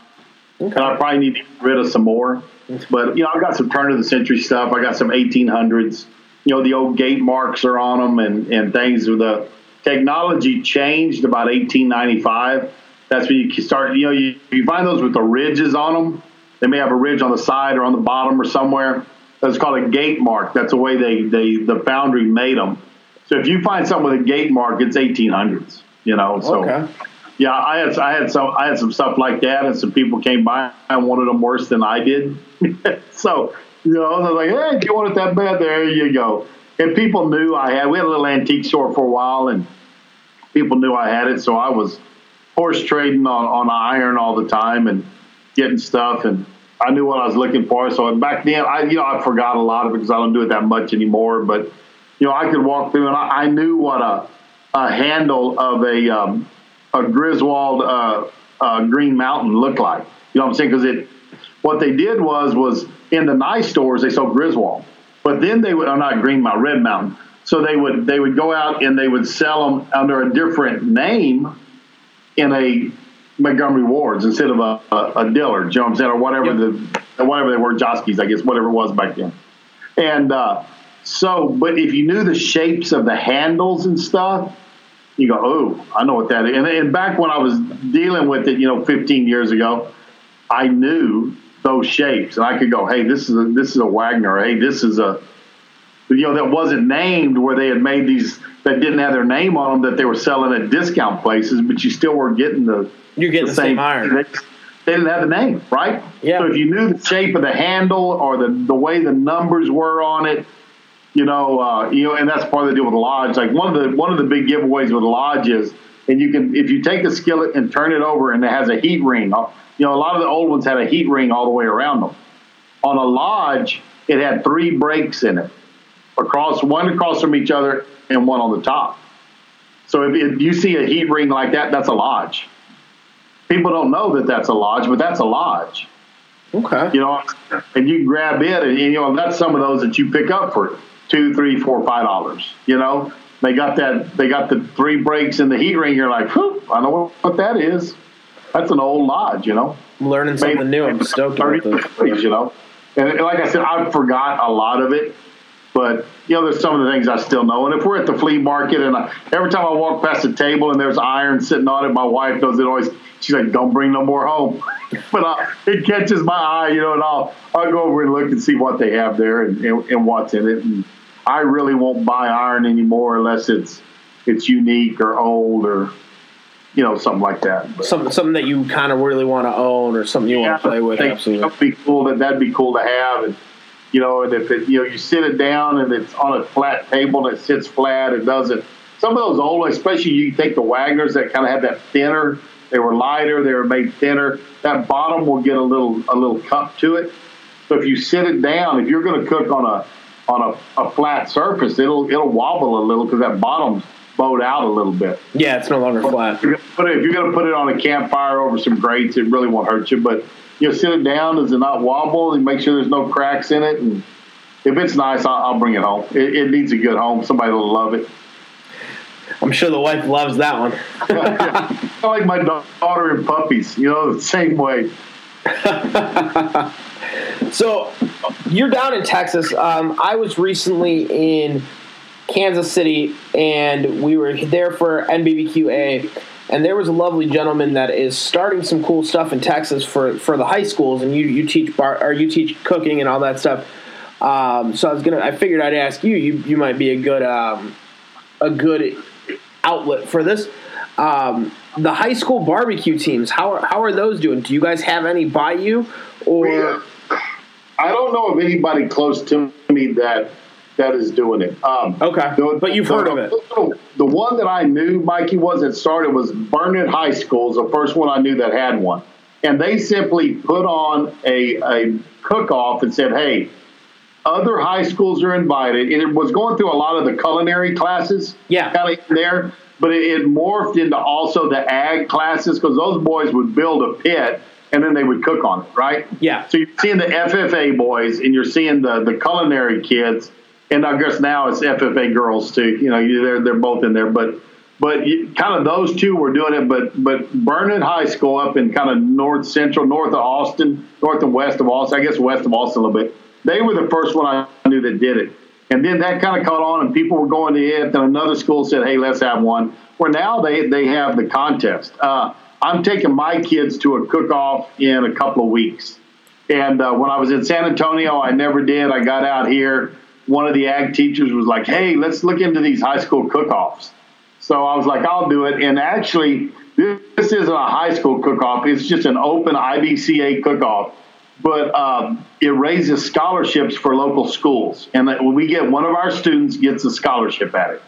Okay. And I probably need to get rid of some more. But you know, I've got some turn of the century stuff. I got some 1800s. You know, the old gate marks are on them and and things. The technology changed about 1895 that's when you start, you know, you, you find those with the ridges on them. They may have a ridge on the side or on the bottom or somewhere. That's called a gate mark. That's the way they, they the foundry made them. So if you find something with a gate mark, it's 1800s. You know, so okay. yeah, I had I had some I had some stuff like that, and some people came by and wanted them worse than I did. *laughs* so you know, I was like, hey, if you want it that bad, there you go. And people knew I had. We had a little antique store for a while, and people knew I had it, so I was horse trading on, on iron all the time and getting stuff and I knew what I was looking for. So back then, I you know I forgot a lot of it because I don't do it that much anymore. But you know I could walk through and I, I knew what a, a handle of a um, a Griswold uh, uh, Green Mountain looked like. You know what I'm saying? Because it what they did was was in the nice stores they sold Griswold, but then they would oh, not Green Mountain Red Mountain. So they would they would go out and they would sell them under a different name in a Montgomery Wards instead of a, a, a Dillard, you know what I'm saying, or whatever yep. the whatever they were, Joske's, I guess, whatever it was back then. And uh, so, but if you knew the shapes of the handles and stuff, you go, oh, I know what that is. And, and back when I was dealing with it, you know, 15 years ago, I knew those shapes, and I could go, hey, this is a, this is a Wagner, hey, this is a, you know, that wasn't named where they had made these that didn't have their name on them that they were selling at discount places, but you still were getting the you're getting the, same, same iron. They, they, didn't have the name, right? Yeah. So if you knew the shape of the handle or the the way the numbers were on it, you know, uh, you know, and that's part of the deal with lodge. Like one of the one of the big giveaways with lodge is, and you can if you take the skillet and turn it over and it has a heat ring. Uh, you know, a lot of the old ones had a heat ring all the way around them. On a lodge, it had three breaks in it, across one across from each other and one on the top. So if, if you see a heat ring like that, that's a lodge. People don't know that that's a lodge, but that's a lodge. Okay. You know, and you grab it, and you know that's some of those that you pick up for two, three, four, five dollars. You know, they got that. They got the three breaks in the heat ring. You're like, I know what that is. That's an old lodge. You know, I'm learning something Maybe new. I'm stoked about this. You know, and like I said, I forgot a lot of it but you know, there's some of the things I still know. And if we're at the flea market, and I, every time I walk past the table and there's iron sitting on it, my wife knows it always. She's like, "Don't bring no more home." *laughs* but uh, it catches my eye, you know, and I'll I'll go over and look and see what they have there and, and, and what's in it. And I really won't buy iron anymore unless it's it's unique or old or you know something like that. But, something something that you kind of really want to own or something you yeah, want to play with. Absolutely, that'd be cool. That that'd be cool to have. And, you know, and if it, you know, you sit it down and it's on a flat table and it sits flat, it doesn't. Some of those old, especially you take the Wagners that kind of have that thinner. They were lighter. They were made thinner. That bottom will get a little a little cup to it. So if you sit it down, if you're going to cook on a on a, a flat surface, it'll it'll wobble a little because that bottom's bowed out a little bit. Yeah, it's no longer flat. But If you're going to put it on a campfire over some grates, it really won't hurt you. But you know, sit it down. Does it not wobble? And make sure there's no cracks in it. And if it's nice, I'll, I'll bring it home. It, it, needs a good home. Somebody will love it. I'm sure the wife loves that one. *laughs* I like my daughter and puppies. You know, the same way. *laughs* so you're down in Texas. Um, I was recently in Kansas City, and we were there for NBBQA. And there was a lovely gentleman that is starting some cool stuff in Texas for, for the high schools, and you, you teach bar or you teach cooking and all that stuff. Um, so I was gonna, I figured I'd ask you. You, you might be a good um, a good outlet for this. Um, the high school barbecue teams, how are, how are those doing? Do you guys have any by you, or Yeah. I don't know of anybody close to me that that is doing it. Um, Okay, but you've heard of it. The, the one that I knew, Mikey, was that started was Burnet High School. is the first one I knew that had one, and they simply put on a a cook off and said, "Hey, other high schools are invited." And it was going through a lot of the culinary classes, Yeah. kind of there, but it, it morphed into also the ag classes because those boys would build a pit and then they would cook on it, right? Yeah. So you're seeing the FFA boys and you're seeing the the culinary kids, and I guess now it's FFA girls too. You know, they're they're both in there, but but you, kind of those two were doing it. But but Vernon High School up in kind of north central, north of Austin, north and west of Austin, I guess west of Austin a little bit. They were the first one I knew that did it. And then that kind of caught on, and people were going to it. Then another school said, "Hey, let's have one." Where now they they have the contest. Uh, I'm taking my kids to a cook-off in a couple of weeks. And uh, when I was in San Antonio, I never did. I got out here. One of the ag teachers was like, "Hey, let's look into these high school cook-offs." So I was like, "I'll do it." And actually, this, this isn't a high school cook-off. It's just an open IBCA cook-off but um, it raises scholarships for local schools, and when we get one of our students gets a scholarship at it.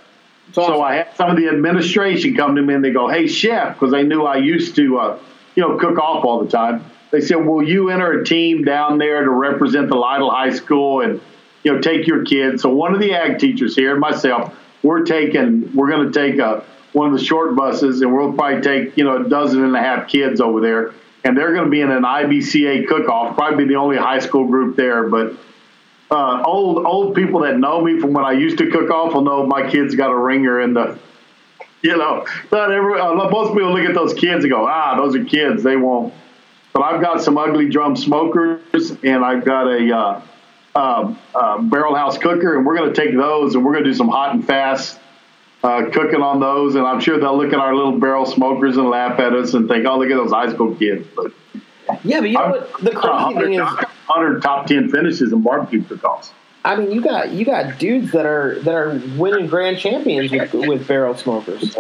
So I had some of the administration come to me and they go, "Hey, chef," because they knew I used to, uh, you know, cook off all the time. They said, "Will you enter a team down there to represent the Lytle High School and you know take your kids?" So one of the ag teachers here and myself, we're taking, we're going to take a one of the short buses, and we'll probably take you know a dozen and a half kids over there, and they're going to be in an IBCA cook-off. Probably the only high school group there, but uh, old old people that know me from when I used to cook off will know my kids got a ringer in the. You know, not every uh, most people look at those kids and go, ah, those are kids. They won't. But I've got some ugly drum smokers, and I've got a uh, uh, uh, barrel house cooker, and we're going to take those and we're going to do some hot and fast uh, cooking on those. And I'm sure they'll look at our little barrel smokers and laugh at us and think, oh, look at those high school kids. But yeah, but you know what? The crazy thing is, 100 top 10 finishes in barbecue cook-offs. I mean, you got you got dudes that are that are winning grand champions with, with barrel smokers.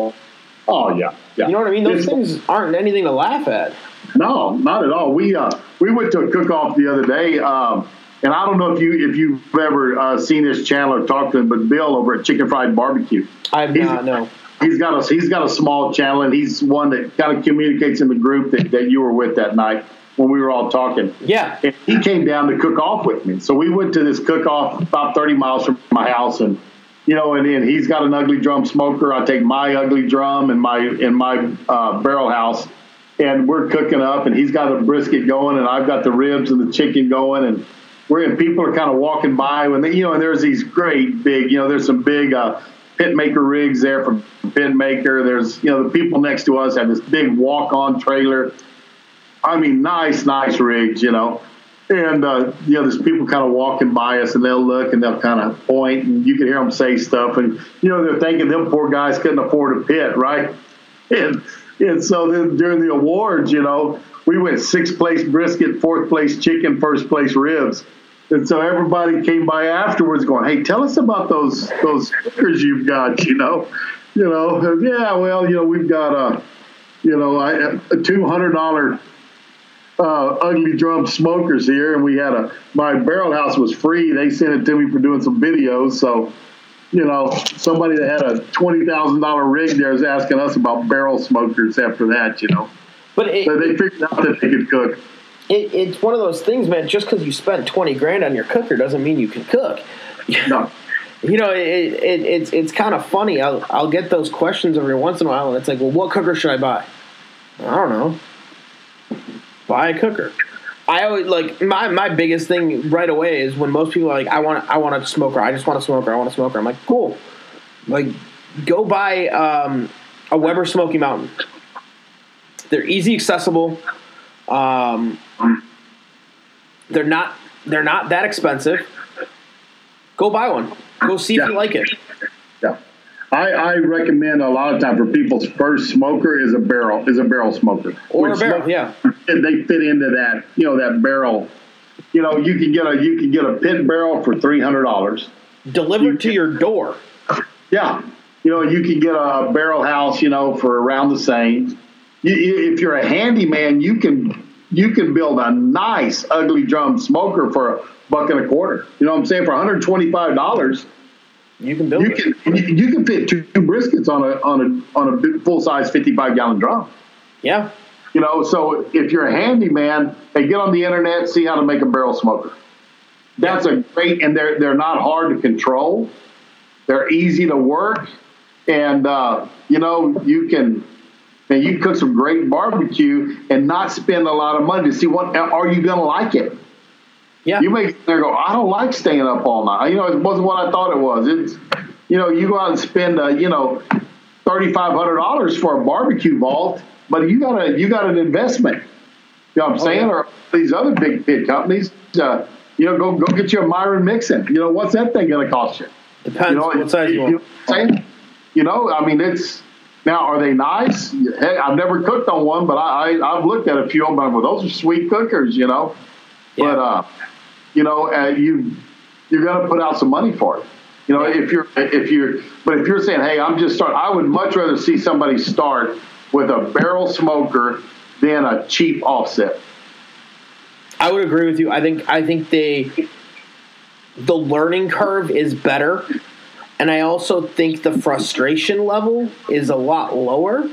Oh yeah, yeah. You know what I mean? Those It's- things aren't anything to laugh at. No, not at all. We uh, we went to a cook off the other day, um, and I don't know if you if you've ever uh, seen this channel or talked to him, but Bill over at Chicken Fried Barbecue. I've not no. He's got a he's got a small channel, and he's one that kind of communicates in the group that, that you were with that night when we were all talking. Yeah, And he came down to cook off with me. So we went to this cook off about 30 miles from my house and you know, and then he's got an ugly drum smoker. I take my ugly drum and my in my uh, barrel house, and we're cooking up. And he's got a brisket going, and I've got the ribs and the chicken going, and we're and people are kind of walking by when they, you know, and there's these great big, you know, there's some big uh, pit maker rigs there from Pitmaker. There's you know the people next to us have this big walk on trailer. I mean, nice, nice rigs, you know. And, uh, you know, there's people kind of walking by us and they'll look and they'll kind of point and you can hear them say stuff. And, you know, they're thinking them poor guys couldn't afford a pit, right? And, and so then during the awards, you know, we went sixth place brisket, fourth place chicken, first place ribs. And so everybody came by afterwards going, Hey, tell us about those, those cookers you've got, *laughs* you know, you know, and, yeah, well, you know, we've got a, you know, a $200 uh, ugly drum smokers here, and we had a my barrel house was free. They sent it to me for doing some videos. So, you know, somebody that had a twenty thousand dollar rig there is asking us about barrel smokers after that. You know, but it, so they figured out that they could cook. It, it's one of those things, man. Just because you spent twenty grand on your cooker doesn't mean you can cook. *laughs* No, You know, it, it, it's it's kind of funny. I'll I'll get those questions every once in a while, and it's like, well, what cooker should I buy? I don't know. Buy a cooker. I always like my my biggest thing right away is when most people are like, I want I want a smoker. I just want a smoker. I want a smoker. I'm like, cool. Like, go buy um, a Weber Smoky Mountain. They're easy accessible. Um, they're not they're not that expensive. Go buy one. Go see if you like it. Yeah. I, I recommend a lot of time for people's first smoker is a barrel is a barrel smoker Or a barrel, smoke- yeah. they fit into that you know that barrel. You know you can get a you can get a pit barrel for three hundred dollars. Delivered to your door. Yeah, you know you can get a barrel house you know for around the same. You, you, if you're a handyman, you can you can build a nice ugly drum smoker for a buck and a quarter. You know what I'm saying for 125 dollars. You can build You it. can you, can fit two, two briskets on a on a on a full size 55 gallon drum. Yeah. You know, so if you're a handyman, hey, get on the internet, see how to make a barrel smoker. That's a great, and they're they're not hard to control. They're easy to work, and uh, you know you can, and you can cook some great barbecue and not spend a lot of money to see what are you going to like it. Yeah. You may there go, I don't like staying up all night. You know, it wasn't what I thought it was. It's, you know, you go out and spend, uh, you know, thirty five hundred dollars for a barbecue vault, but you got a you got an investment. You know what I'm saying? yeah. Or these other big pit companies, uh, you know, go go get you a Myron Mixon. You know, what's that thing going to cost you? Depends You know, what size you know want. what I'm saying? You know, I mean, it's now are they nice? Hey, I've never cooked on one, but I, I I've looked at a few of them. But those are sweet cookers, you know. But uh, you know, uh, you you're going to put out some money for it. You know, if you're if you're but if you're saying, hey, I'm just starting, I would much rather see somebody start with a barrel smoker than a cheap offset. I would agree with you. I think I think they the learning curve is better, and I also think the frustration level is a lot lower.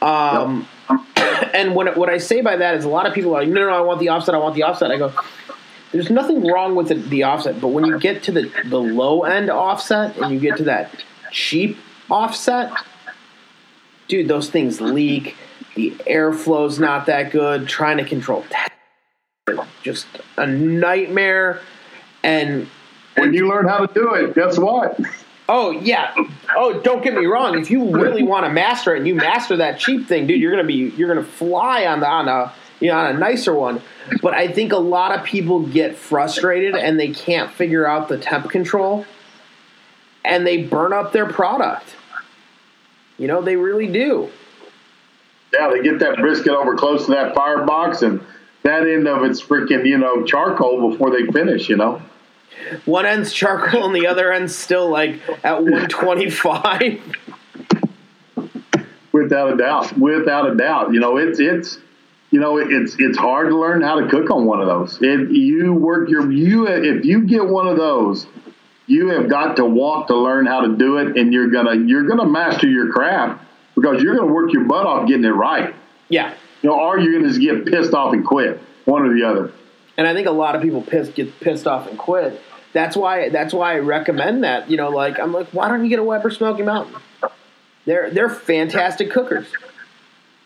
Um, *coughs* and what what I say by that is a lot of people are like, no, no, no, I want the offset. I want the offset. I go, there's nothing wrong with the, the offset, but when you get to the the low end offset and you get to that cheap offset, dude, those things leak. The airflow's not that good. Trying to control just a nightmare. And When you learn how to do it, guess what? oh yeah, oh don't get me wrong. If you really want to master it and you master that cheap thing, dude, you're gonna be you're gonna fly on the on a you know on a nicer one. But I think a lot of people get frustrated and they can't figure out the temp control, and they burn up their product. You know they really do. Yeah, they get that brisket over close to that firebox, and that end of it's freaking you know charcoal before they finish. You know. One end's charcoal and the other end's still like at 125. Without a doubt, without a doubt, you know it's it's you know it's it's hard to learn how to cook on one of those. If you work your you if you get one of those, you have got to walk to learn how to do it, and you're gonna you're gonna master your craft because you're gonna work your butt off getting it right. yeah. You know, or you're gonna just get pissed off and quit, one or the other. And I think a lot of people get pissed off and quit. That's why that's why I recommend that. You know, like I'm like, why don't you get a Weber Smoky Mountain? They're they're fantastic cookers.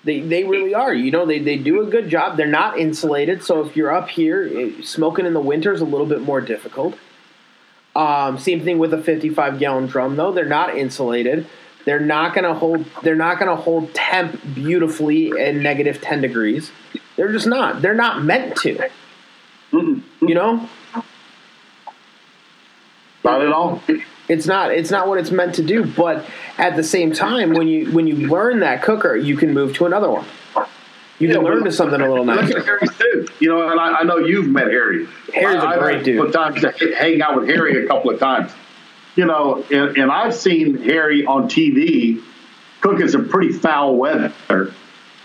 They they really are. You know, they they do a good job. They're not insulated, so if you're up here, eh, smoking in the winter is a little bit more difficult. Um, same thing with a 55 gallon drum, though. They're not insulated. They're not gonna hold. They're not gonna hold temp beautifully at negative 10 degrees. They're just not. They're not meant to. Mm-hmm. You know, Not at all. it's not. It's not what it's meant to do. But at the same time, when you when you learn that cooker, you can move to another one. You can Yeah, learn to something a little nicer. Look at Harry too. You know, and I, I know you've met Harry. Harry's a I- I've great had dude. A times to hang out with Harry a couple of times. You know, and, and I've seen Harry on TV cooking some pretty foul weather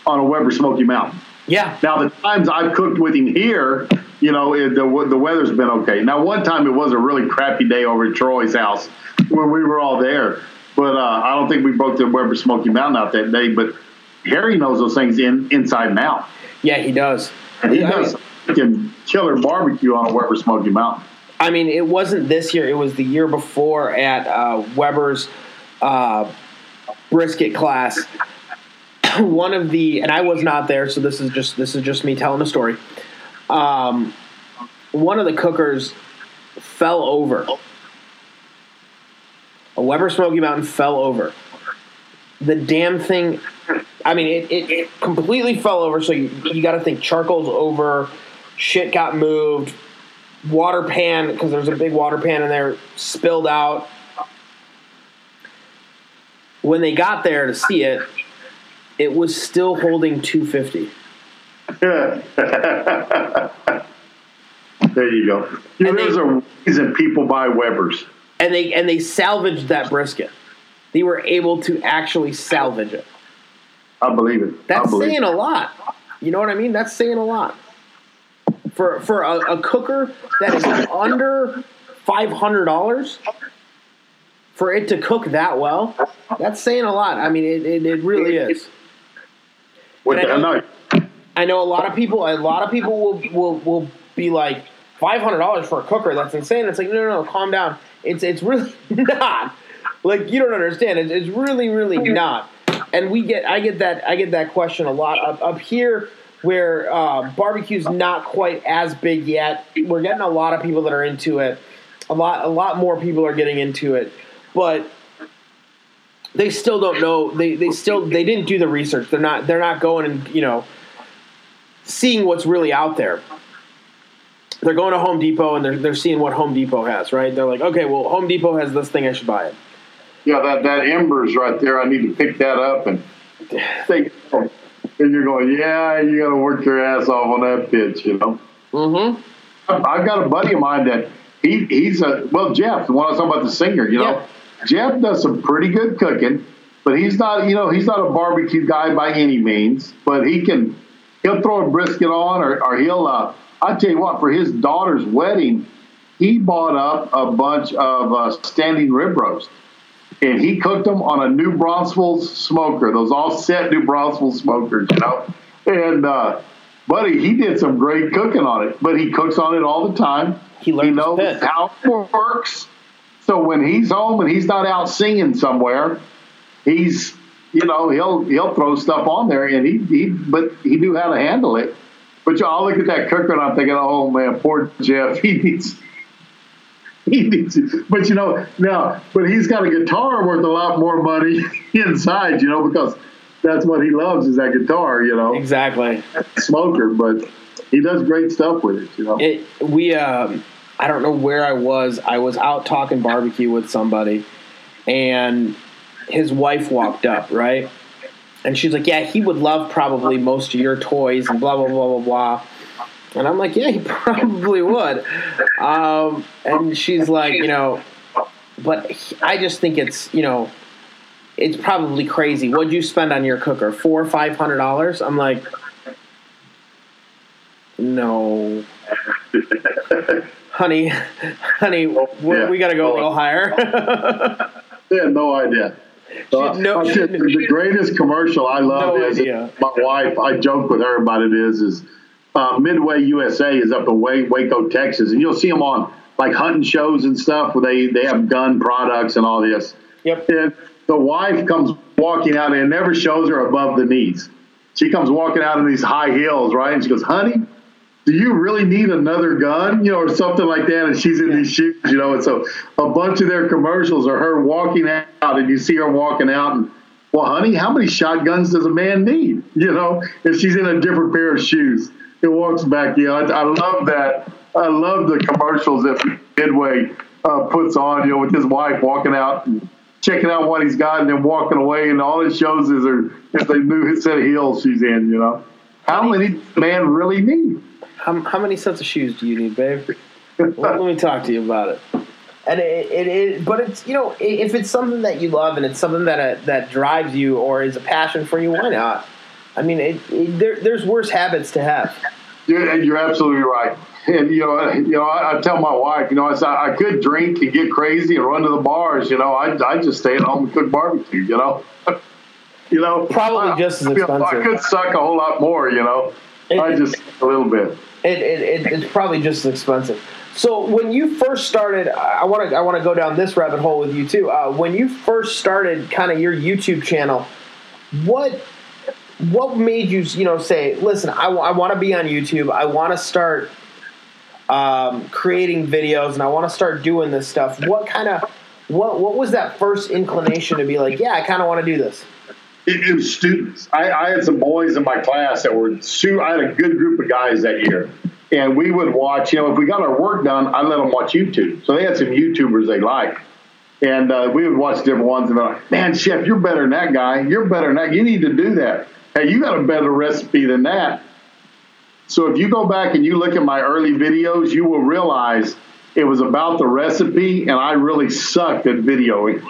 on a Weber Smoky Mountain. Yeah, Now, the times I've cooked with him here, you know, it, the, the weather's been okay. Now, one time it was a really crappy day over at Troy's house when we were all there. But uh, I don't think we broke the Weber Smoky Mountain out that day. But Harry knows those things in, inside and out. yeah, he does. And he I does mean- killer barbecue on a Weber Smoky Mountain. I mean, it wasn't this year; it was the year before at uh, Weber's uh, brisket class. *coughs* One of the, and I was not there, so this is just this is just me telling a story. Um, one of the cookers fell over. A Weber Smoky Mountain fell over. The damn thing. I mean, it, it, it completely fell over. So you, you got to think charcoal's over. Shit got moved water pan because there's a big water pan in there spilled out when they got there to see it, it was still holding 250. *laughs* there you go. You know, there's they- a reason people buy Weber's. And they and they salvaged that brisket. They were able to actually salvage it. I believe it. That's believe saying it. a lot. You know what I mean? That's saying a lot. For for a, a cooker that is under five hundred dollars, for it to cook that well, that's saying a lot. I mean, it, it, it really is. With and the, no, I know a lot of people. A lot of people will will will be like five hundred dollars for a cooker. That's insane. It's like no, no, no, calm down. It's it's really *laughs* not. Like you don't understand. It's, it's really really not. And we get I get that I get that question a lot up up here where uh, barbecue's not quite as big yet. We're getting a lot of people that are into it. A lot a lot more people are getting into it, but they still don't know. They they still they didn't do the research. They're not they're not going and you know seeing what's really out there. They're going to Home Depot and they're, they're seeing what Home Depot has, right? They're like, okay, well, Home Depot has this thing, I should buy it. yeah, that that embers right there. I need to pick that up and think. And you're going, yeah, you got to work your ass off on that pitch, you know. Mm-hmm. I've got a buddy of mine that he he's a well Jeff, the one I was talking about the singer, you know. Yeah. Jeff does some pretty good cooking, but he's not you know he's not a barbecue guy by any means, but he can he'll throw a brisket on or, or he'll uh, I tell you what for his daughter's wedding he bought up a bunch of uh, standing rib roast and he cooked them on a New Braunfels smoker, those all set New Braunfels smokers, you know. And uh, buddy, he did some great cooking on it, but he cooks on it all the time. He his knows how it works. So when he's home and he's not out singing somewhere, he's you know he'll he'll throw stuff on there, and he he but he knew how to handle it. But I'll look at that cooker and I'm thinking, oh man, poor Jeff, *laughs* he needs he needs it. But you know, now, but he's got a guitar worth a lot more money *laughs* inside, you know, because that's what he loves is that guitar, you know, Exactly. smoker. But he does great stuff with it, you know. It we um I don't know where I was. I was out talking barbecue with somebody and his wife walked up, right? And she's like, "Yeah, he would love probably most of your toys and blah blah blah blah blah." And I'm like, "Yeah, he *laughs* probably would." Um, and she's like, "You know, but he- I just think it's you know, it's probably crazy. What'd you spend on your cooker? Four or five hundred dollars?" I'm like, "No." *laughs* honey, honey, we, Yeah. we got to go a little higher. *laughs* They had no idea. So She- no- I- I said, the greatest commercial I love No is idea. my wife. I joke with her about it. Is is uh, Midway USA is up in Waco, Texas, and you'll see them on like hunting shows and stuff where they they have gun products and all this. yep. And the wife comes walking out, and it never shows her above the knees. She comes walking out in these high heels, right? And she goes, "Honey, do you really need another gun? You know, or something like that. And she's in these shoes, you know. And so a bunch of their commercials are her walking out, and you see her walking out. And well, honey, how many shotguns does a man need? *laughs* You know, if she's in a different pair of shoes, it walks back. Yeah, I, I love that. I love the commercials that Midway uh, puts on. You know, with his wife walking out. And, Checking out what he's got and then walking away, and all it shows is her is the new set of heels she's in. You know, how many man really need? How, how many sets of shoes do you need, babe? let, let me talk to you about it. And it, it, it, but it's you know, if it's something that you love and it's something that uh, that drives you or is a passion for you, why not? I mean, it, it, there, there's worse habits to have. You're, you're absolutely right. And you know, you know, I, I tell my wife, you know, I said I could drink and get crazy and run to the bars. You know, I I just stay at home and cook barbecue. You know, *laughs* you know, Probably I- just as you know, I could suck a whole lot more. You know, It- I just a little bit. It, it, it, it's probably just as expensive. So when you first started, I want to I want to go down this rabbit hole with you too. Uh, when you first started, kind of your YouTube channel, what what made you you know say, listen, I, want to be on YouTube. I want to start um, creating videos, and I want to start doing this stuff. What kind of what what was that first inclination to be like? Yeah, I kind of want to do this. It, it was students. I, I had some boys in my class that were. I had a good group of guys that year, and we would watch. You know, if we got our work done, I let them watch YouTube. So they had some YouTubers they liked, And uh, we would watch different ones, and they're like, "Man, chef, you're better than that guy. You're better than that. You need to do that. Hey, you got a better recipe than that." So if you go back and you look at my early videos, you will realize it was about the recipe, and I really sucked at videoing.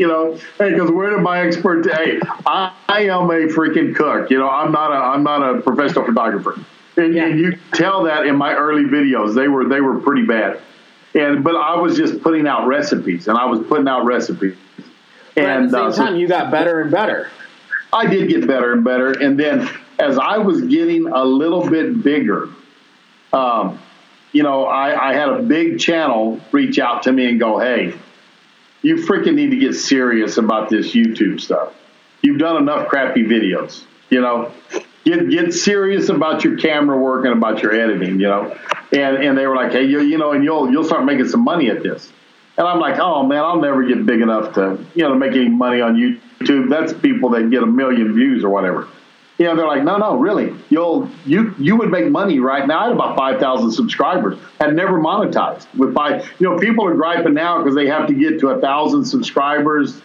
You know, hey, because where did my expert? Hey, I, I am a freaking cook. You know, I'm not a I'm not a professional photographer, and, Yeah. and you tell that in my early videos. They were they were pretty bad, and but I was just putting out recipes, and I was putting out recipes. But at the And same uh, so- time, you got better and better. I did get better and better. And then as I was getting a little bit bigger, um, you know, I, I had a big channel reach out to me and go, hey, you freaking need to get serious about this YouTube stuff. You've done enough crappy videos, you know. Get get serious about your camera work and about your editing, you know. And and they were like, hey, you, you know, and you'll you'll start making some money at this. And I'm like, oh man, I'll never get big enough to, you know, to make any money on YouTube. That's people that get a million views or whatever. You know, they're like, no, no, really, you'll you you would make money right now. I had about five thousand subscribers, had never monetized with five. You know, people are griping now because they have to get to a thousand subscribers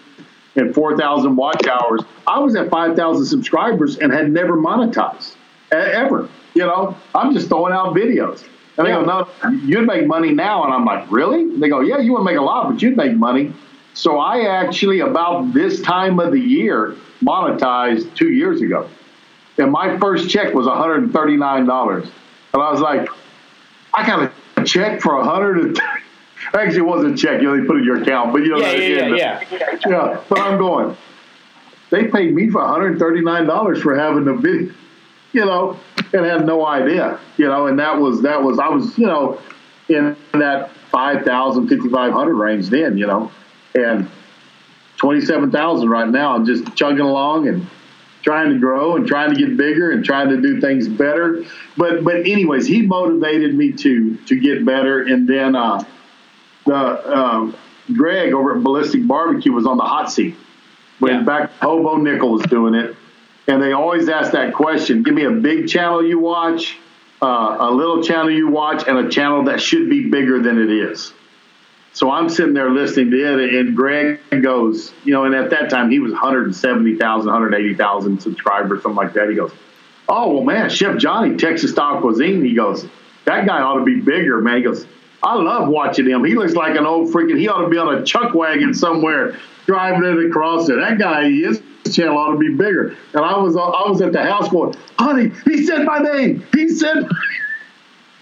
and four thousand watch hours. I was at five thousand subscribers and had never monetized ever. You know, I'm just throwing out videos. And they go, no, you'd make money now. And I'm like, really? They go, yeah, you would make a lot, but you'd make money. So I actually, about this time of the year, monetized two years ago. And my first check was $139. And I was like, I got a check for 100 *laughs* Actually, it wasn't a check. You know, they put it in your account. But, you know, Yeah, yeah, yeah, uh, yeah. But I'm going, they paid me for $139 for having a video, you know, and had no idea, you know, and that was, that was, I was, you know, in that 5,000, 5,500 range then, you know, and 27,000 right now. I'm just chugging along and trying to grow and trying to get bigger and trying to do things better. But, but anyways, he motivated me to, to get better. And then, uh, the, um, Greg over at Ballistic Barbecue was on the hot seat when Yeah. back Hobo Nickel was doing it, and they always ask that question: Give me a big channel you watch, uh, a little channel you watch, and a channel that should be bigger than it is. So I'm sitting there listening to it, and Greg goes, you know, and at that time he was 170,000, 180,000 subscribers, something like that. He goes, "Oh well, man, Chef Johnny, Texas Style Cuisine." He goes, "That guy ought to be bigger, man." He goes, "I love watching him. He looks like an old freaking. He ought to be on a chuck wagon somewhere driving it across there. That guy, his channel ought to be bigger." And I was, I was at the house going, "Honey, he said my name. He said."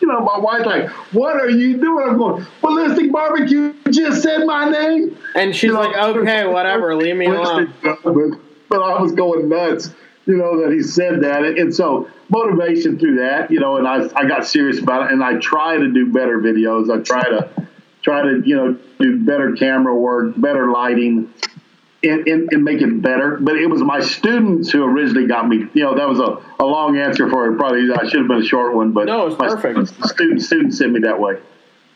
You know, my wife's like, "What are you doing?" I'm going, "Ballistic Barbecue just said my name." And she's You know, like, okay, *laughs* whatever, leave me alone. But, *laughs* but I was going nuts, you know, that he said that. And so motivation through that, you know, and I, I got serious about it and I try to do better videos. I try to, try to, you know, do better camera work, better lighting and, and, and make it better. But it was my students who originally got me, you know, that was a, a long answer for it. Probably I should have been a short one, but No, it's perfect. Students, students sent me that way.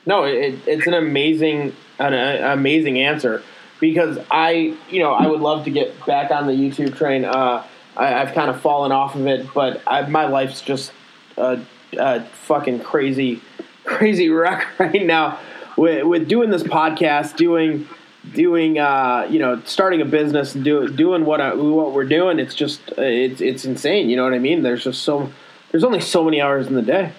No, it, it's an amazing, an, uh, amazing answer because I, you know, I would love to get back on the YouTube train. Uh, I, I've kind of fallen off of it, but I, my life's just a, a fucking crazy, *laughs* crazy wreck *laughs* right now with, with doing this podcast, doing, doing, uh, you know, starting a business and do, doing what I, what we're doing. It's just, uh, it's, it's insane. You know what I mean? There's just so, there's only so many hours in the day.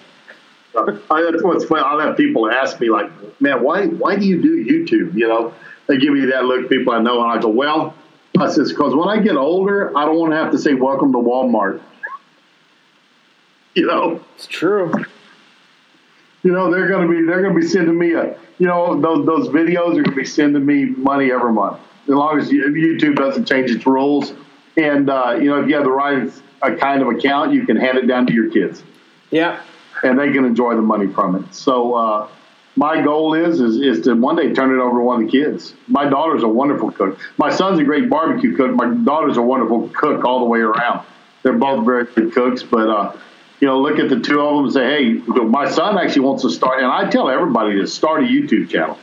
I, that's what's funny. I'll have people ask me like, "Man, why why do you do YouTube?" You know, they give me that look. People I know, and I go, "Well," I says, "Because when I get older, I don't want to have to say welcome to Walmart." *laughs* You know, It's true. You know they're gonna be they're gonna be sending me a you know those those videos are gonna be sending me money every month as long as YouTube doesn't change its rules. And uh, you know, if you have the right uh, kind of account, you can hand it down to your kids. Yeah. and they can enjoy the money from it. So uh, my goal is, is is to one day turn it over to one of the kids. My daughter's a wonderful cook. My son's a great barbecue cook. My daughter's a wonderful cook all the way around. They're both very good cooks, but uh, you know, look at the two of them and say, hey, my son actually wants to start, and I tell everybody to start a YouTube channel.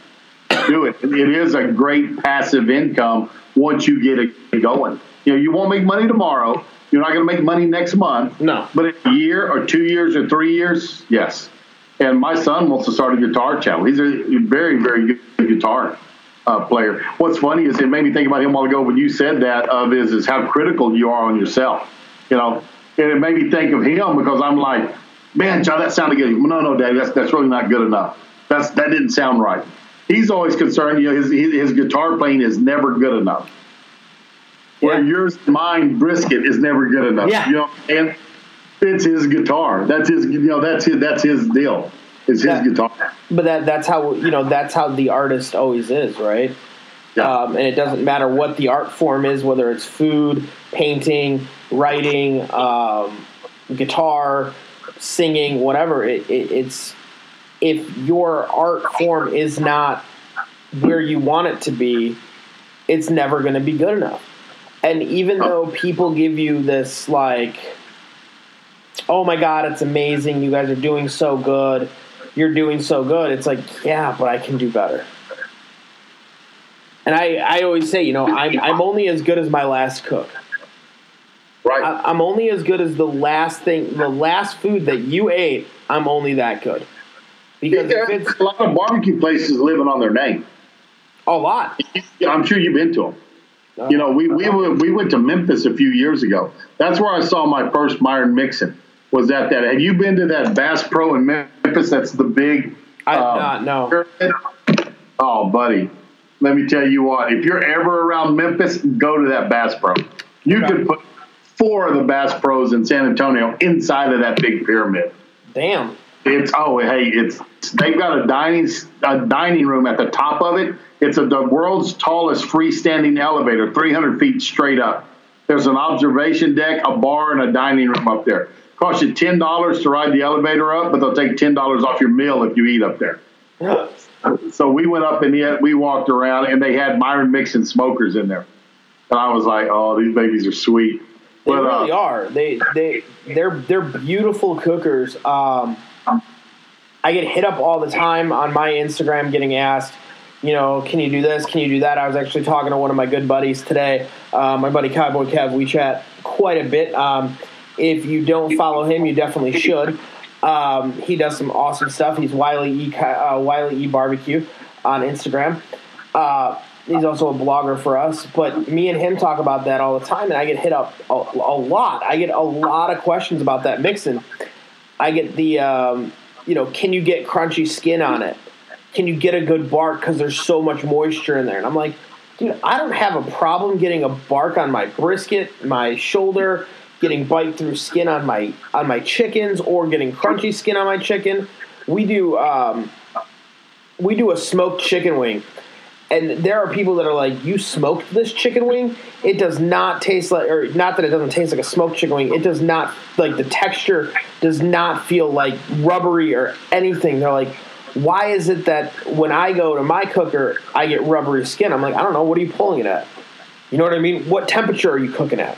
Do it. It is a great passive income once you get it going. You know, you won't make money tomorrow. You're not going to make money next month. No. But in a year or two years or three years, yes. And my son wants to start a guitar channel. He's a very, very good guitar. uh, player. What's funny is it made me think about him a while ago when you said that of is is how critical you are on yourself. You know, and it made me think of him because I'm like, man, John, that sounded good. No, no, Dad, that's that's really not good enough. That's that didn't sound right. He's always concerned. You know, his his, his guitar playing is never good enough. Where Yeah. yours, mine, brisket is never good enough. Yeah. You know, and it's his guitar. That's his. You know, that's his. That's his deal. It's his guitar. But that that's how you know that's how the artist always is, right? Um, and it doesn't matter what the art form is, whether it's food, painting, writing, um, guitar, singing, whatever. It, it, it's if your art form is not where you want it to be, it's never going to be good enough. And even though people give you this like, oh my god, it's amazing, you guys are doing so good, you're doing so good. It's like, yeah, but I can do better. And I, I always say, you know, I'm, I'm only as good as my last cook. Right. I, I'm only as good as the last thing, the last food that you ate. I'm only that good because if it's a lot of barbecue places living on their name. a lot. Yeah, I'm sure you've been to them. You know, we we went, we went to Memphis a few years ago. That's where I saw my first Myron Mixon. Was that that? Have you been to that Bass Pro in Memphis? That's the big. I have um, not no. Oh, buddy, let me tell you what. If you're ever around Memphis, go to that Bass Pro. You Okay. could put four of the Bass Pros in San Antonio inside of that big pyramid. Damn. It's oh hey, it's they've got a dining a dining room at the top of it. It's a, the world's tallest freestanding elevator, 300 feet straight up. There's an observation deck, a bar, and a dining room up there. Costs you ten dollars to ride the elevator up, but they'll take ten dollars off your meal if you eat up there. So we went up and yet we walked around, and they had Myron Mixon smokers in there, and I was like, oh, these babies are sweet. They But, uh, really are. They they they're they're beautiful cookers. Um, I get hit up all the time on my Instagram, getting asked, you know, can you do this? Can you do that? I was actually talking to one of my good buddies today, uh, my buddy Cowboy Kev. We chat quite a bit. Um, if you don't follow him, you definitely should. Um, he does some awesome stuff. He's Wiley E. Uh, Wiley E. Barbecue on Instagram. Uh, he's also a blogger for us. But me and him talk about that all the time, and I get hit up a, a lot. I get a lot of questions about that Mixon. I get the, um, you know, can you get crunchy skin on it? Can you get a good bark because there's so much moisture in there? And I'm like, dude, I don't have a problem getting a bark on my brisket, my shoulder, getting bite through skin on my on my chickens, or getting crunchy skin on my chicken. We do um, we do a smoked chicken wing, and there are people that are like, "You smoked this chicken wing? It does not taste like, or not that it doesn't taste like a smoked chicken wing. It does not like the texture does not feel like rubbery or anything." They're like, "Why is it that when I go to my cooker, I get rubbery skin?" I'm like, "I don't know. What are you pulling it at? You know what I mean? What temperature are you cooking at?"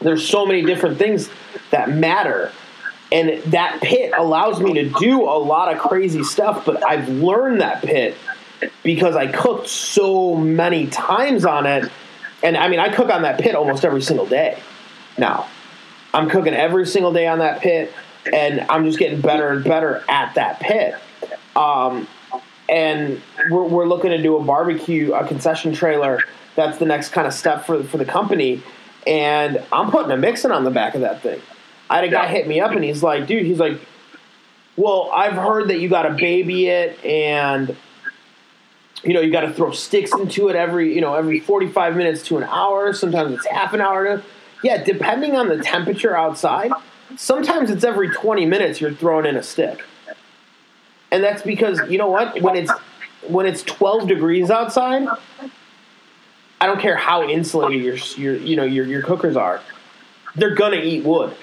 There's so many different things that matter. And that pit allows me to do a lot of crazy stuff, but I've learned that pit because I cooked so many times on it. And I mean, I cook on that pit almost every single day now. I'm cooking every single day on that pit, and I'm just getting better and better at that pit. Um, and we're, we're looking to do a barbecue, a concession trailer. That's the next kind of step for for the company. And I'm putting a Mixon on the back of that thing. I had a guy Yeah. hit me up, and he's like, "Dude, he's like, well, I've heard that you got to baby it, and you know you got to throw sticks into it every you know every 45 minutes to an hour. Sometimes it's half an hour. To, yeah, depending on the temperature outside. Sometimes it's every 20 minutes you're throwing in a stick and that's because you know what when it's when it's 12 degrees outside i don't care how insulated your your you know your your cookers are they're gonna eat wood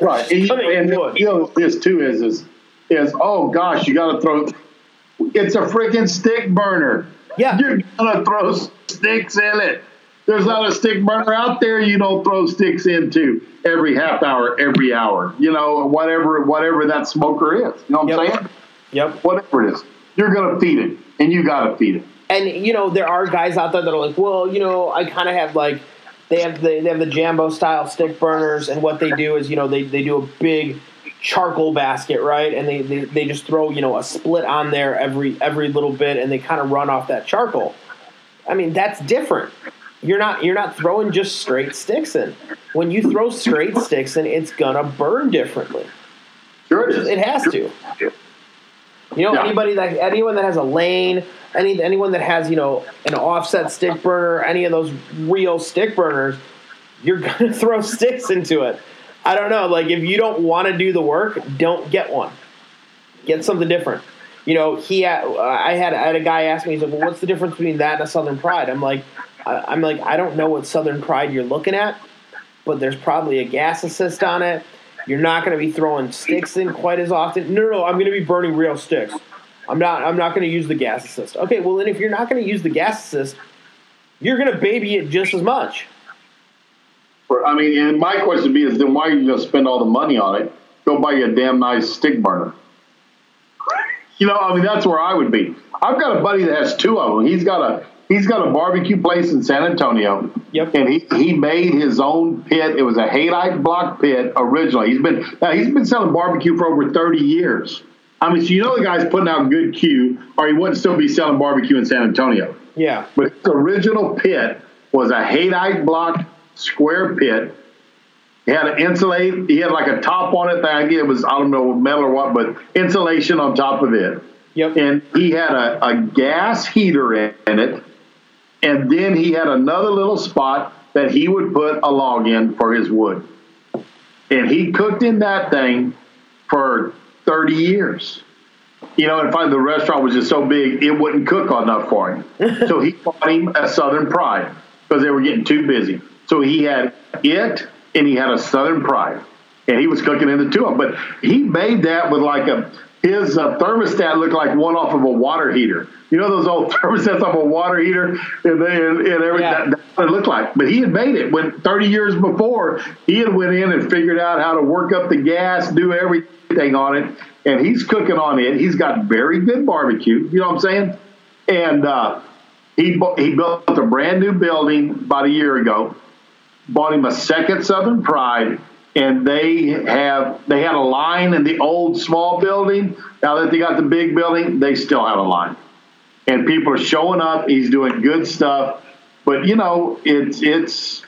Right, and, and it would. you know this too is is is oh gosh, you got to throw. It's a freaking stick burner. Yeah. you're gonna throw sticks in it. There's not a stick burner out there you don't throw sticks into every half hour, every hour. You know, whatever whatever that smoker is. You know what I'm Yep. saying? yep Whatever it is, you're gonna feed it, and you got to feed it. And you know there are guys out there that are like well you know i kind of have like they have the, they have the jambo style stick burners and what they do is you know they, they do a big charcoal basket, right? And they, they, they just throw, you know, a split on there every every little bit and they kind of run off that charcoal. I mean, that's different. You're not you're not throwing just straight sticks in. When you throw straight sticks in, it's gonna burn differently. Sure it has to. You know, Yeah. anybody that anyone that has a lane, any anyone that has you know an offset stick burner, any of those real stick burners, you're *laughs* gonna throw sticks into it. I don't know. Like if you don't want to do the work, don't get one. Get something different. You know, he had, I had I had a guy ask me. He's like, "Well, what's the difference between that and a Southern Pride?" I'm like, I, I'm like, I don't know what Southern Pride you're looking at, but there's probably a gas assist on it. You're not going to be throwing sticks in quite as often. No, no, no I'm going to be burning real sticks. I'm not. I'm not going to use the gas assist. Okay, well then if you're not going to use the gas assist, you're going to baby it just as much. I mean, and my question would be is then why are you going to spend all the money on it? Go buy you a damn nice stick burner. You know, I mean, that's where I would be. I've got a buddy that has two of them. He's got a he's got a barbecue place in San Antonio. Yep. And he, he made his own pit. It was a haydite block pit originally. He's been now he's been selling barbecue for over thirty years. I mean, so you know the guy's putting out good Q, or he wouldn't still be selling barbecue in San Antonio. Yeah. But his original pit was a haydite block square pit. He had an insulate. He had like a top on it. That I it was I don't know metal or what, but insulation on top of it. Yep. And he had a, a gas heater in it, and then he had another little spot that he would put a log in for his wood. And he cooked in that thing for 30 years. You know, and finally the restaurant was just so big it wouldn't cook enough for him. *laughs* so he bought him a Southern Pride because they were getting too busy. So he had it and he had a Southern Pride, and he was cooking in the two of them. But he made that with like a his uh, thermostat looked like one off of a water heater. You know those old *laughs* thermostats off a water heater, and they and, and everything. Yeah. That, that's what it looked like. But he had made it when 30 years before he had went in and figured out how to work up the gas, do everything on it, and he's cooking on it. He's got very good barbecue. You know what I'm saying? And uh, he bu- he built a brand new building about a year ago. Bought him a second Southern Pride, and they have they had a line in the old small building. Now that they got the big building, they still have a line, and people are showing up. He's doing good stuff, but you know it's it's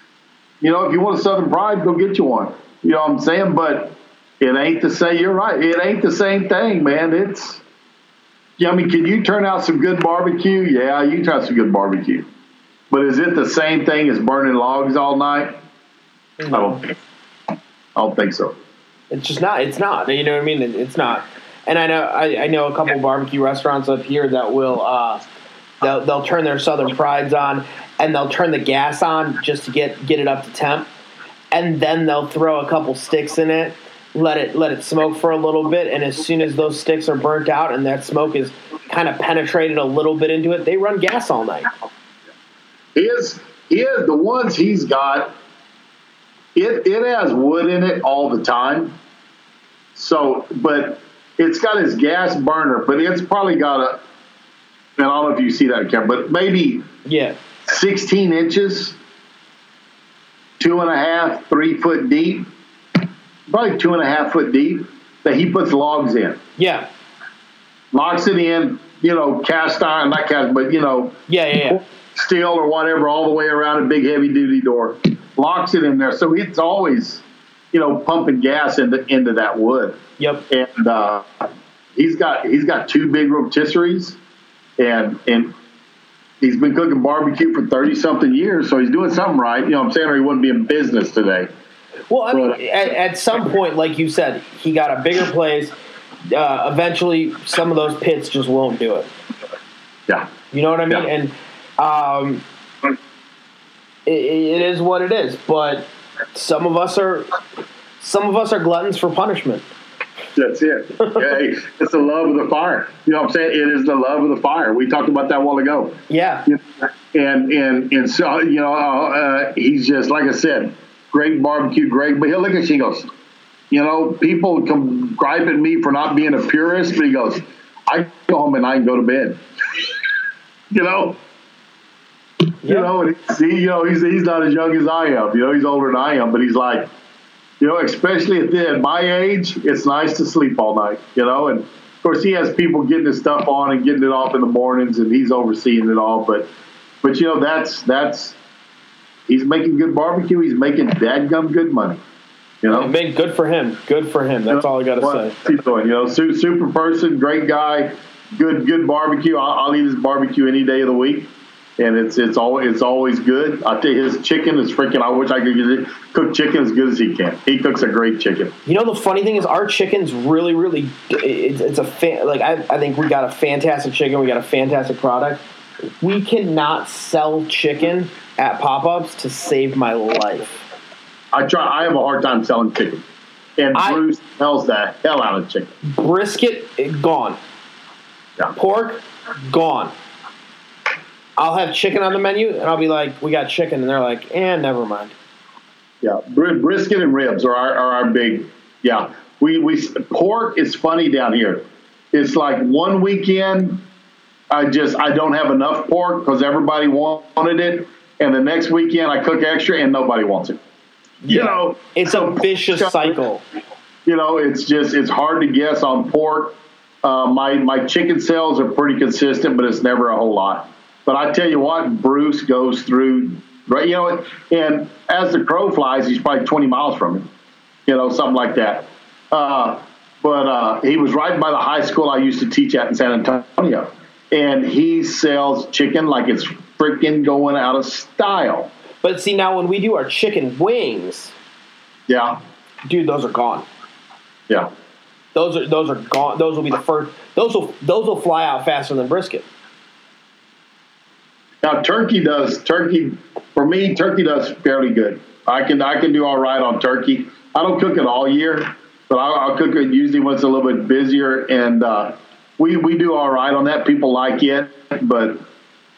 you know if you want a Southern Pride, go get you one. You know what I'm saying? But it ain't to say you're right. It ain't the same thing, man. It's yeah, I mean, can you turn out some good barbecue? Yeah, you turn out some good barbecue. But is it the same thing as burning logs all night? I don't think. I don't think so. It's just not. It's not. You know what I mean? It's not. And I know I, I know a couple barbecue restaurants up here that will uh, they'll they'll turn their Southern Prides on and they'll turn the gas on just to get get it up to temp, and then they'll throw a couple sticks in it, let it let it smoke for a little bit, and as soon as those sticks are burnt out and that smoke is kind of penetrated a little bit into it, they run gas all night. His, is the ones he's got, it, it has wood in it all the time. So, but it's got his gas burner, but it's probably got a, and I don't know if you see that camera, but maybe Yeah, 16 inches, two and a half, three foot deep, probably two and a half foot deep, that he puts logs in. yeah, Locks it in, you know, cast iron, not cast, but, you know, yeah, yeah. yeah. steel or whatever all the way around a big heavy duty door. Locks it in there. So it's always, you know, pumping gas into, into that wood. Yep. And uh, he's got he's got two big rotisseries and and he's been cooking barbecue for 30 something years, so he's doing something right. You know what I'm saying? Or he wouldn't be in business today. Well, I mean, But- at, at some point, like you said, he got a bigger place. Uh, eventually, some of those pits just won't do it. Yeah. You know what I mean? Yeah. And um, it, it is what it is. But some of us are some of us are gluttons for punishment. That's it. Hey, it's the love of the fire. You know what I'm saying? It is the love of the fire. We talked about that a while ago. Yeah, You know, and and and so you know uh, he's just like I said, great barbecue, great. But he'll look at she goes, you know, people come gripe at me for not being a purist, but he goes, I go home and I can go to bed. *laughs* you know, you Yeah. know, and he, you know he's he's not as young as I am. You know, he's older than I am, but he's like, you know, especially at, the, at my age, it's nice to sleep all night, you know. And of course, he has people getting his stuff on and getting it off in the mornings, and he's overseeing it all. But, but you know, that's that's he's making good barbecue. He's making dadgum good money. You know, Man, good for him. Good for him. That's all I got to say. he's doing, you know, su- super person, great guy, good good barbecue. I'll, I'll eat his barbecue any day of the week, and it's it's always it's always good. I tell you, his chicken is freaking. I wish I could get it, cook chicken as good as he can. He cooks a great chicken. You know the funny thing is our chicken's really really it's, it's a fan, like I, I think we got a fantastic chicken we got a fantastic product we cannot sell chicken at pop-ups to save my life I try. I have a hard time selling chicken, and I- Bruce sells the hell out of chicken. brisket eh, gone Yeah. pork gone I'll have chicken on the menu and I'll be like we got chicken and they're like eh never mind Yeah, Br- brisket and ribs are our, are our big. Yeah, we we pork is funny down here. It's like one weekend, I just I don't have enough pork because everybody wanted it, and the next weekend I cook extra and nobody wants it. You know, it's a vicious *laughs* cycle You know, it's just it's hard to guess on pork. Uh, my my chicken sales are pretty consistent, but it's never a whole lot. But I tell you what, Bruce goes through, right? You know, and as the crow flies, he's probably 20 miles from him. You know, something like that. Uh, but uh, he was right by the high school I used to teach at in San Antonio, and he sells chicken like it's freaking going out of style. but see now when we do our chicken wings Yeah, dude those are gone yeah. Those are those are gone. Those will be the first. Those will those will fly out faster than brisket. Now turkey does turkey for me. Turkey does fairly good. I can I can do all right on turkey. I don't cook it all year, but I'll, I'll cook it usually when it's a little bit busier, and uh, we we do all right on that. People like it, but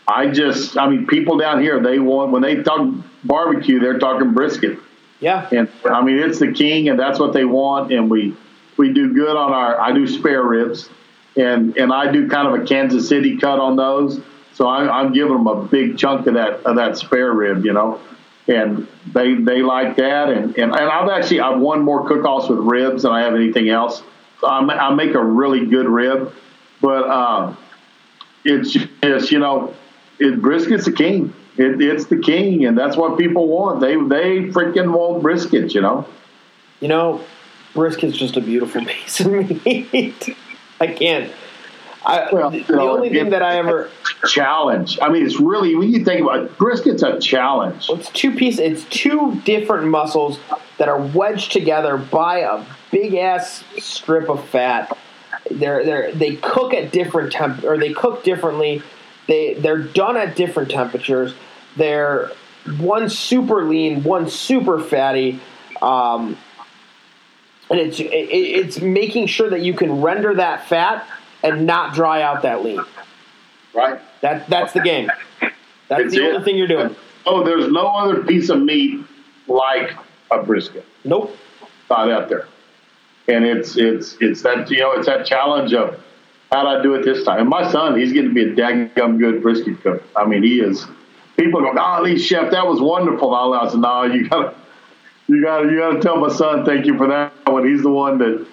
I just I mean people down here they want when they talk barbecue they're talking brisket, Yeah, and I mean it's the king, and that's what they want, and we we do good on our I do spare ribs, and and I do kind of a Kansas City cut on those. So I, I'm giving them a big chunk of that of that spare rib, you know, and they they like that. And and, and I've actually I've won more cook-offs with ribs than I have anything else. So I, I make a really good rib, but um, it's just you know, it, brisket's the king. It, it's the king, and that's what people want. They they freaking want brisket, you know. you know, brisket's just a beautiful *laughs* piece of meat. I can't. I, Well, the know, only thing that I ever Challenge. I mean, it's really when you think about it, brisket's a challenge. it's two pieces. It's two different muscles that are wedged together by a big ass strip of fat. They're they they cook at different temp or they cook differently. They they're done at different temperatures. They're one super lean, one super fatty. Um, and it's it, it's making sure that you can render that fat and not dry out that lean. Right. That that's the game. That's It's the it. only thing you're doing. Oh, there's no other piece of meat like a brisket Nope. not out there. And it's it's it's that you know it's that challenge of how do I do it this time? And my son, he's getting to be a daggum good brisket cook. I mean, he is. People go, golly, chef, that was wonderful. I said, no, you gotta, you gotta, you gotta tell my son thank you for that one. He's the one that,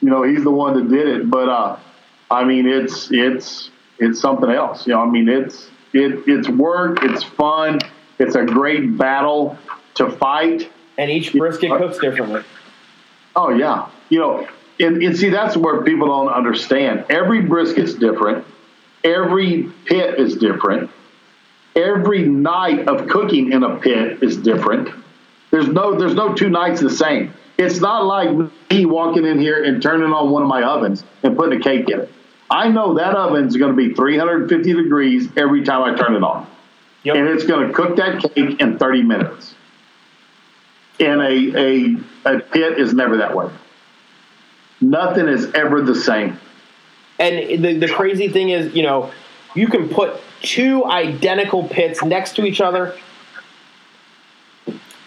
you know, he's the one that did it. But uh, I mean, it's it's it's something else. You know, I mean, it's it it's work, it's fun, it's a great battle to fight. And each brisket uh, cooks differently. Oh yeah, you know, and, and see that's where people don't understand. Every brisket's different. Every pit is different. Every night of cooking in a pit is different. There's no there's no two nights the same. It's not like me walking in here and turning on one of my ovens and putting a cake in it. I know that oven's going to be 350 degrees every time I turn it on, Yep. and it's going to cook that cake in 30 minutes. And a, a, a pit is never that way. Nothing is ever the same. And the, the crazy thing is, you know, you can put two identical pits next to each other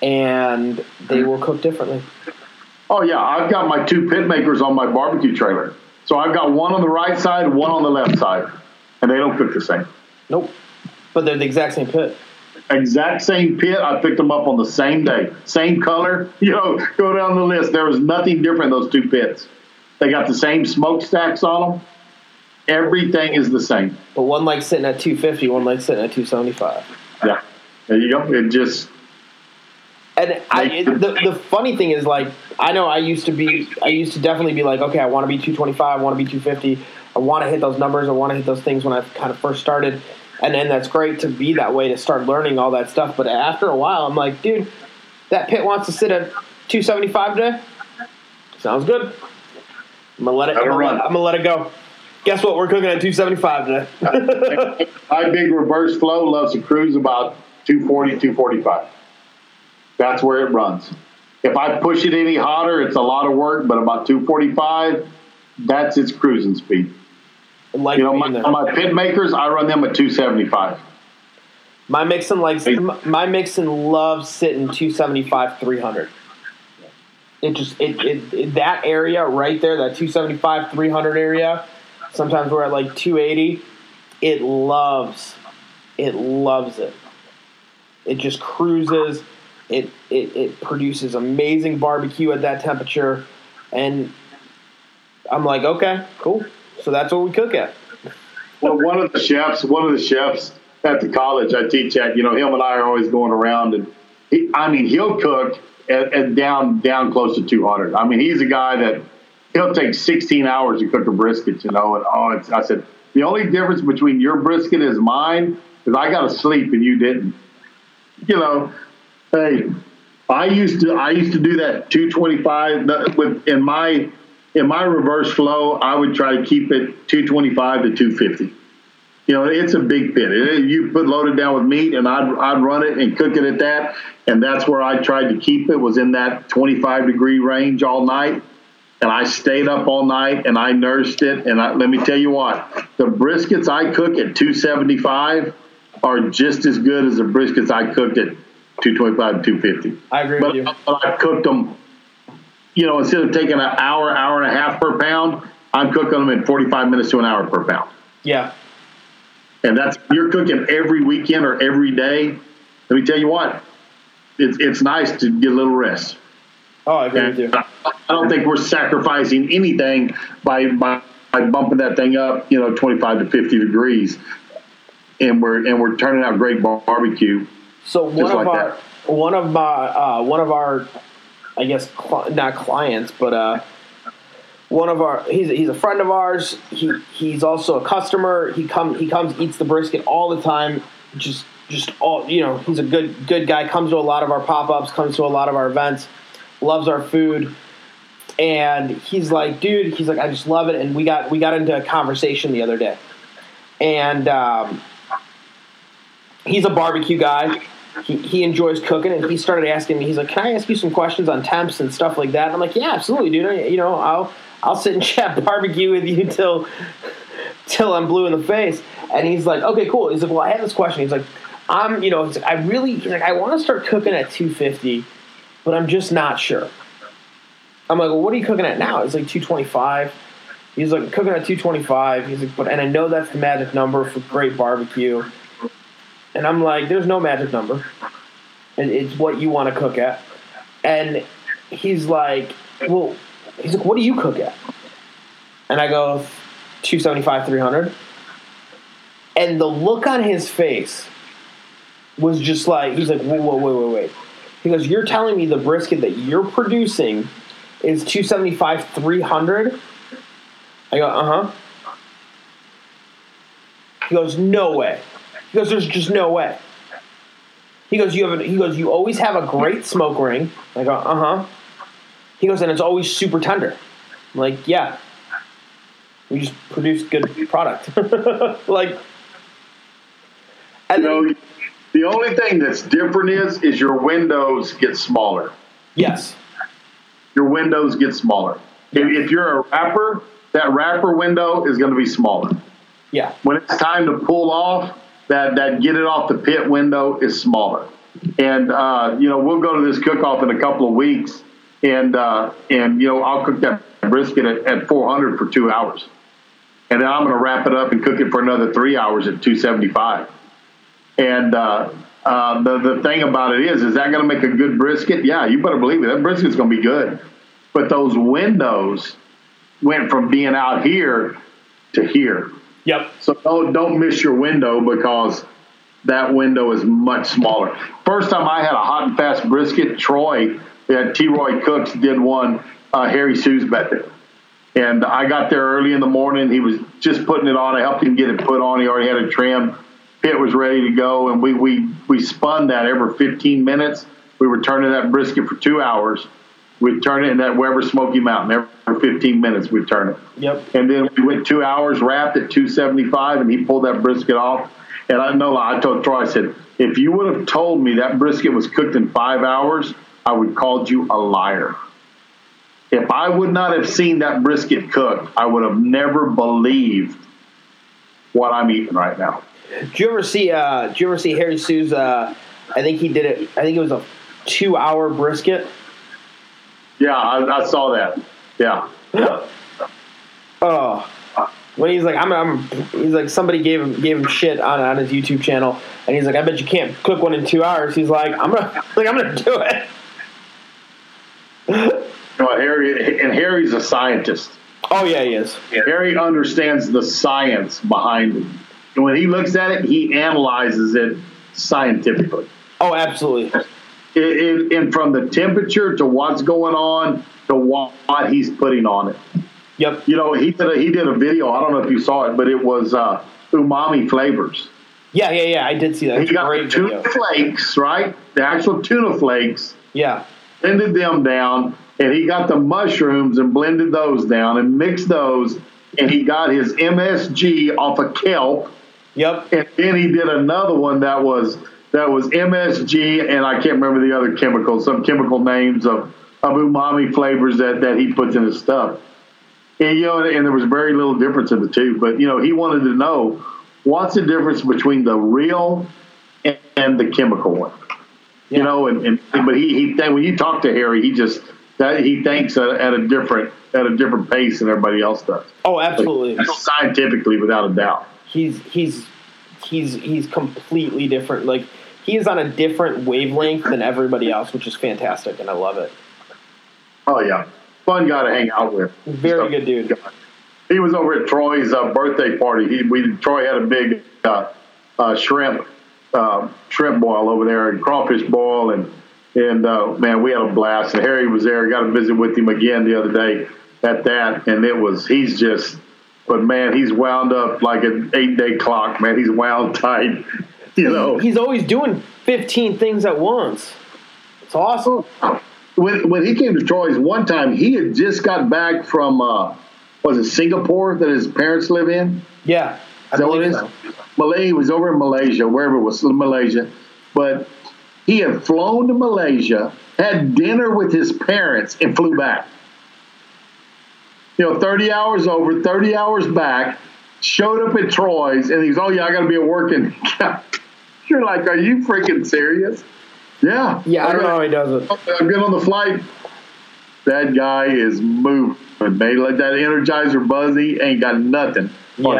and they will cook differently. Oh yeah, I've got my two Pitmakers on my barbecue trailer. So I've got one on the right side, one on the left side, and they don't cook the same. Nope. But they're the exact same pit. exact same pit. I picked them up on the same day, same color. *laughs* You know, go down the list. There was nothing different in those two pits. They got the same smokestacks on them. Everything is the same. But one like sitting at 250, one like sitting at 275. Yeah, there you go. It just and I, it, the the funny thing is, like, I know I used to be, I used to definitely be like, okay, I want to be 225, I want to be 250, I want to hit those numbers, I want to hit those things when I kind of first started, and then that's great to be that way to start learning all that stuff. But after a while, I'm like, dude, that pit wants to sit at 275 today. Sounds good. I'm gonna let it. I'm gonna let, I'm gonna let it go. Guess what? We're cooking at 275 today. *laughs* My big reverse flow loves to cruise about 240, 245. That's where it runs. If I push it any hotter, it's a lot of work, but about 245, that's its cruising speed. Like you know, my, my, Pitmakers, I run them at 275. My Mixon likes my Mixon loves sitting 275, 300. It just it, it, it that area right there, that 275, 300 area. Sometimes we're at like 280. It loves, it loves it. It just cruises it, it, it produces amazing barbecue at that temperature. And I'm like, okay, cool. So that's what we cook at. Well, one of the chefs, one of the chefs at the college I teach at, you know, him and I are always going around, and he, I mean, he'll cook at, at down down close to 200. I mean, he's a guy that he'll take 16 hours to cook a brisket, you know. And oh, I said the only difference between your brisket is mine is I got to sleep and you didn't. You know, Hey, I used to I used to do that 225 with in my in my reverse flow. I would try to keep it 225 to 250. You know, it's a big pit. You put loaded down with meat, and I'd I'd run it and cook it at that, and that's where I tried to keep it was in that 25 degree range all night. And I stayed up all night and I nursed it. And I, let me tell you what, the briskets I cook at 275 are just as good as the briskets I cooked at 225 250. I agree but, with you. But I cooked them, you know, instead of taking an hour, hour and a half per pound, I'm cooking them in 45 minutes to an hour per pound. Yeah. And that's, you're cooking every weekend or every day. Let me tell you what, it's, it's nice to get a little rest. Oh, I agree and with you. I, I don't think we're sacrificing anything by, by, by bumping that thing up, you know, 25 to 50 degrees. And we're, and we're turning out great barbecue so one Just of like our that. one of my uh, one of our I guess cl- not clients, but uh, one of our he's he's a friend of ours. He he's also a customer. He come he comes eats the brisket all the time. Just just all you know. He's a good good guy. Comes to a lot of our pop ups. Comes to a lot of our events. Loves our food. And he's like, dude, he's like, I just love it. And we got we got into a conversation the other day, and um, he's a barbecue guy he, he enjoys cooking, and he started asking me. He's like, "Can I ask you some questions on temps and stuff like that?" And I'm like, "Yeah, absolutely, dude. You know, I'll I'll sit and *laughs* chat barbecue with you till till I'm blue in the face." And he's like, "Okay, cool." He's like, "Well, I have this question." He's like, "I'm, you know, like, I really, like, I want to start cooking at 250, but I'm just not sure." I'm like, "Well, what are you cooking at now?" He's like 225. He's like cooking at 225. He's like, but and I know that's the magic number for great barbecue. And I'm like, there's no magic number. And it's what you want to cook at. And he's like, well, he's like, what do you cook at? And I go, 275, 300. And the look on his face was just like, he's like, whoa, whoa, wait, wait, wait. He goes, you're telling me the brisket that you're producing is 275, 300? I go, uh huh. He goes, no way. Goes, "There's just no way." He goes, "You have." A, he goes, "You always have a great smoke ring." I go, "Uh huh." He goes, "And it's always super tender." I'm like, "Yeah." We just produce good product. *laughs* like, and you know, the only thing that's different is is your windows get smaller. Yes. Your windows get smaller. If, if you're a wrapper, that wrapper window is going to be smaller. Yeah. When it's time to pull off, that that get it off the pit window is smaller. And uh, you know, we'll go to this cook off in a couple of weeks, and uh, and you know, I'll cook that brisket at, at 400 for two hours, and then I'm going to wrap it up and cook it for another three hours at 275. And uh, uh, the the thing about it is, is that going to make a good brisket? Yeah, you better believe it. That brisket's going to be good. But those windows went from being out here to here. Yep. So don't don't miss your window because that window is much smaller. First time I had a hot and fast brisket, Troy at T. Roy Cooks did one. Uh, Harry Soo's. And I got there early in the morning. He was just putting it on. I helped him get it put on. He already had it trimmed. Pit was ready to go, and we we we spun that every 15 minutes. We were turning that brisket for two hours. We'd turn it in that Weber Smoky Mountain every 15 minutes. We'd turn it. Yep. And then we went two hours wrapped at 275, and he pulled that brisket off. And I know I told Troy, I said, if you would have told me that brisket was cooked in five hours, I would called you a liar. If I would not have seen that brisket cooked, I would have never believed what I'm eating right now. Did you ever see? Uh, did you ever see Harry Soo's? Uh, I think he did it. I think it was a two-hour brisket. Yeah, I, I saw that. Yeah. Oh, when he's like, I'm, I'm, he's like, somebody gave him gave him shit on on his YouTube channel, and he's like, I bet you can't cook one in two hours. He's like, I'm gonna, like, I'm gonna do it. *laughs* You know, Harry and Harry's a scientist. Oh yeah, he is. Harry understands the science behind it. And when he looks at it, he analyzes it scientifically. Oh, absolutely. It, it, and from the temperature to what's going on to what, he's putting on it. Yep. You know, he did a, he did a video. I don't know if you saw it, but it was uh, umami flavors. Yeah, yeah, yeah. I did see that. He got great tuna video. flakes, right? The actual tuna flakes, Yeah. blended them down, and he got the mushrooms and blended those down and mixed those, and he got his MSG off of kelp, Yep. and then he did another one that was that was MSG, and I can't remember the other chemicals, some chemical names of of umami flavors that that he puts in his stuff. And you know, and there was very little difference in the two, but you know, he wanted to know what's the difference between the real and, and the chemical one. You know, and, and but he he when you talk to Harry, he just that he thinks at, at a different at a different pace than everybody else does. Oh, absolutely. Scientifically, without a doubt. He's he's he's he's completely different. Like he is on a different wavelength than everybody else, which is fantastic, and I love it. Oh yeah, fun guy to hang out with. Very good dude. He was over at Troy's uh, birthday party. He we Troy had a big uh, uh, shrimp uh, shrimp boil over there and crawfish boil and and uh, man, we had a blast. And Harry was there. Got to visit with him again the other day at that, and it was he's just. But man, he's wound up like an eight day clock. Man, he's wound *laughs* tight. *laughs* You know, He's always doing 15 things at once. It's awesome. when when he came to Troy's one time, he had just got back from uh, was it Singapore that his parents live in? Yeah. Is that what it believe so. Malaysia. He was over in Malaysia, wherever it was, Malaysia. But he had flown to Malaysia, had dinner with his parents, and flew back. You know, 30 hours over, 30 hours back, showed up at Troy's, and he's, oh, yeah, I got to be at work. And *laughs* *laughs* you're like, are you freaking serious? Yeah. Yeah, I don't know how he does it. I've been on the flight. That guy is moving, man. Let that Energizer buzzy ain't got nothing on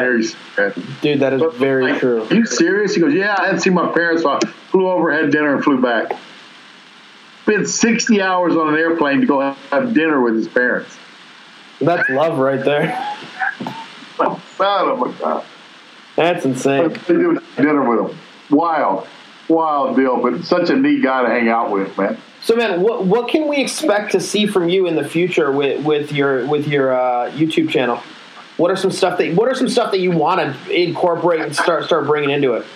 Yeah. Dude, that is very Like, true. Are you serious? He goes, Yeah, I hadn't seen my parents. So I flew over, had dinner, and flew back. Spent 60 hours on an airplane to go have dinner with his parents. That's love right there. *laughs* Son of a gun. That's insane. Dinner with him. Wild, wild deal, but such a neat guy to hang out with, man. So, man, what what can we expect to see from you in the future with with your with your uh, YouTube channel? What are some stuff that What are some stuff that you want to incorporate and start start bringing into it?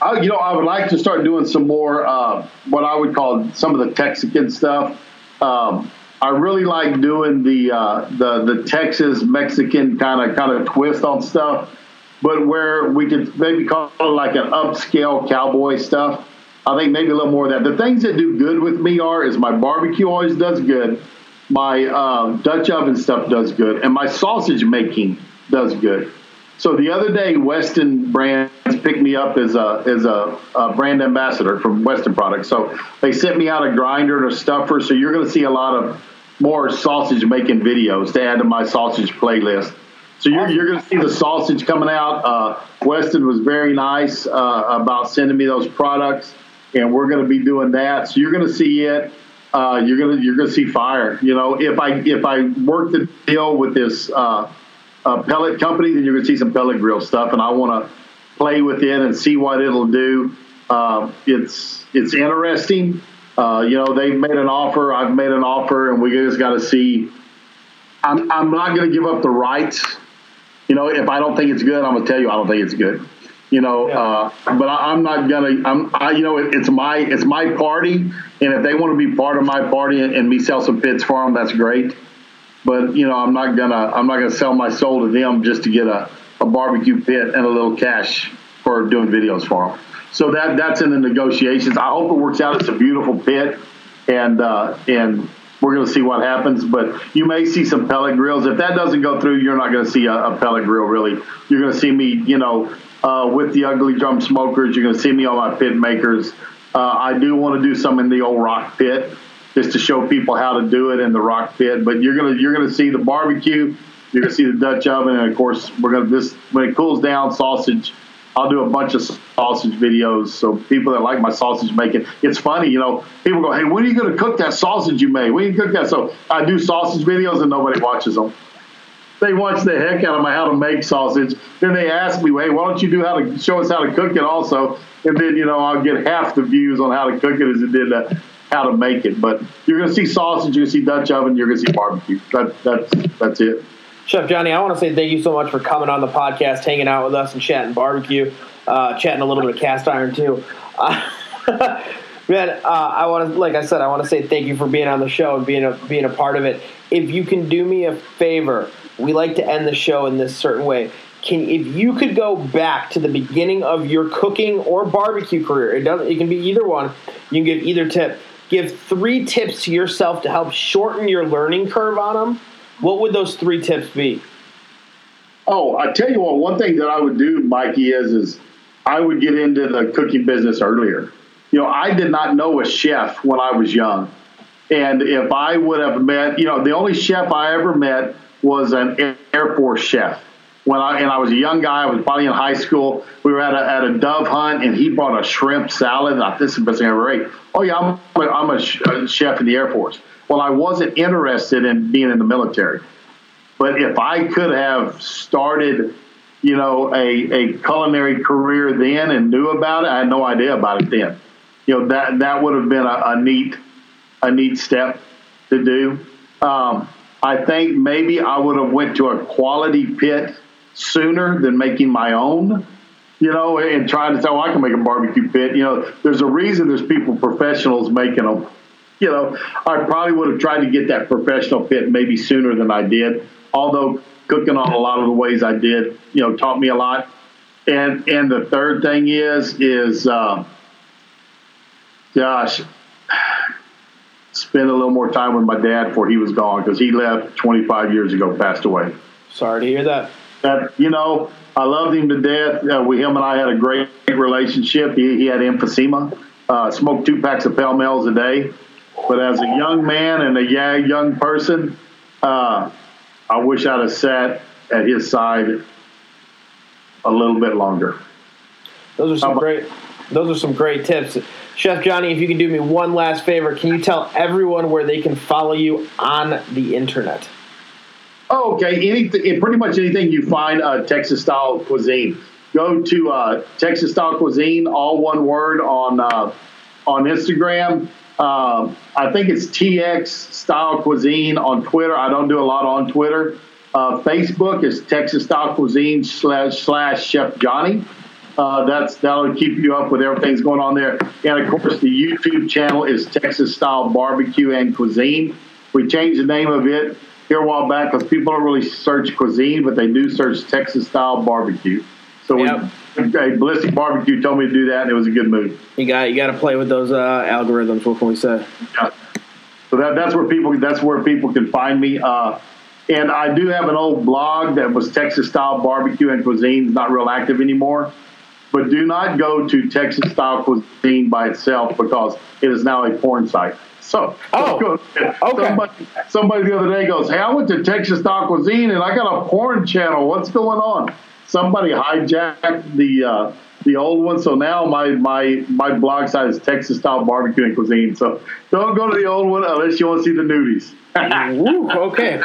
I, you know, I would like to start doing some more uh, what I would call some of the Texican stuff. Um, I really like doing the uh, the the Texas Mexican kind of kind of twist on stuff, but where we could maybe call it like an upscale cowboy stuff. I think maybe a little more of that. The things that do good with me are is my barbecue always does good, my um, Dutch oven stuff does good, and my sausage making does good. So the other day, Weston Brands picked me up as a as a, a brand ambassador from Weston Products. So they sent me out a grinder and a stuffer. So you're going to see a lot of more sausage making videos to add to my sausage playlist. So you're, you're going to see the sausage coming out. Uh, Weston was very nice uh, about sending me those products. and we're going to be doing that. So you're going to see it. Uh, you're gonna you're gonna see fire. You know, if I if I work the deal with this uh, uh, pellet company, then you're gonna see some pellet grill stuff, and I want to play with it and see what it'll do. Uh, it's it's interesting. Uh, you know, they've made an offer. I've made an offer, and we just got to see. I'm I'm not going to give up the rights. You know, if I don't think it's good, I'm going to tell you I don't think it's good. You know, yeah. uh, but I, am not gonna. I'm. I, you know, it, it's my it's my party, and if they want to be part of my party and, and me sell some pits for them, that's great. But you know, I'm not gonna. I'm not gonna sell my soul to them just to get a, a barbecue pit and a little cash for doing videos for them. So that that's in the negotiations. I hope it works out. It's a beautiful pit, and uh, and we're going to see what happens. But you may see some pellet grills. If that doesn't go through, you're not going to see a, a pellet grill. Really, you're going to see me. You know, uh, with the ugly drum smokers. You're going to see me on my Pitmakers. Uh, I do want to do some in the old rock pit just to show people how to do it in the rock pit. But you're gonna you're gonna see the barbecue. You're gonna see the Dutch oven, and of course we're gonna this when it cools down sausage. I'll do a bunch of sausage videos. So people that like my sausage making, it's funny, you know. People go, "Hey, when are you going to cook that sausage you made? When you cook that?" So I do sausage videos, and nobody watches them they watch the heck out of my how to make sausage. Then they ask me, "Hey, why don't you do how to show us how to cook it also?" And then you know I'll get half the views on how to cook it as it did uh, how to make it. But you're going to see sausage, you're going to see Dutch oven, you're going to see barbecue. That, that's that's it. Chef Johnny, I want to say thank you so much for coming on the podcast, hanging out with us, and chatting barbecue, uh, chatting a little bit of cast iron too. Uh, *laughs* man, uh, I want to, like I said, I want to say thank you for being on the show and being a being a part of it. If you can do me a favor, we like to end the show in this certain way. Can if you could go back to the beginning of your cooking or barbecue career, it doesn't. It can be either one. You can give either tip. Give three tips to yourself to help shorten your learning curve on them. What would those three tips be? Oh, I tell you what. One thing that I would do, Mikey, is is I would get into the cooking business earlier. You know, I did not know a chef when I was young, and if I would have met, you know, the only chef I ever met was an Air Force chef. When I and I was a young guy, I was probably in high school. We were at a, at a dove hunt, and he brought a shrimp salad. And I this is the best thing I ever ate. Oh yeah, I'm I'm a chef in the Air Force. Well, I wasn't interested in being in the military, but if I could have started, you know, a, a culinary career then and knew about it, I had no idea about it then. You know that that would have been a, a neat a neat step to do. Um, I think maybe I would have went to a quality pit sooner than making my own, you know, and trying to say, oh, I can make a barbecue pit. You know, there's a reason there's people, professionals making them. You know, I probably would have tried to get that professional pit maybe sooner than I did. Although cooking on a lot of the ways I did, you know, taught me a lot. And and the third thing is is, uh, gosh, spend a little more time with my dad before he was gone because he left 25 years ago, passed away. Sorry to hear that. That you know, I loved him to death. Uh, we him and I had a great relationship. He, he had emphysema, uh, smoked two packs of Pall Malls a day. But as a young man and a young person, uh, I wish I'd have sat at his side a little bit longer. Those are some great. Those are some great tips. Chef Johnny, if you can do me one last favor, can you tell everyone where they can follow you on the internet? Oh, okay. Anything, pretty much anything you find uh, Texas style cuisine. Go to uh, Texas style cuisine, all one word on uh, on Instagram. Um, I think it's TX style cuisine on Twitter. I don't do a lot on Twitter. Uh, Facebook is Texas style cuisine slash slash Chef Johnny. Uh, that's that'll keep you up with everything's going on there. And of course, the YouTube channel is Texas Style Barbecue and Cuisine. We changed the name of it here a while back because people don't really search cuisine, but they do search Texas Style Barbecue. So yep. we, okay, Ballistic Barbecue told me to do that, and it was a good move. You got you got to play with those uh, algorithms. What can we say? Yeah. So that, that's where people that's where people can find me. Uh, and I do have an old blog that was Texas Style Barbecue and Cuisine. It's not real active anymore. But do not go to Texas style cuisine by itself because it is now a porn site. So, oh, okay. Somebody, somebody the other day goes, "Hey, I went to Texas style cuisine and I got a porn channel. What's going on?" Somebody hijacked the uh, the old one. So now my my my blog site is Texas style barbecue and cuisine. So don't go to the old one unless you want to see the nudies. *laughs* Ooh, okay.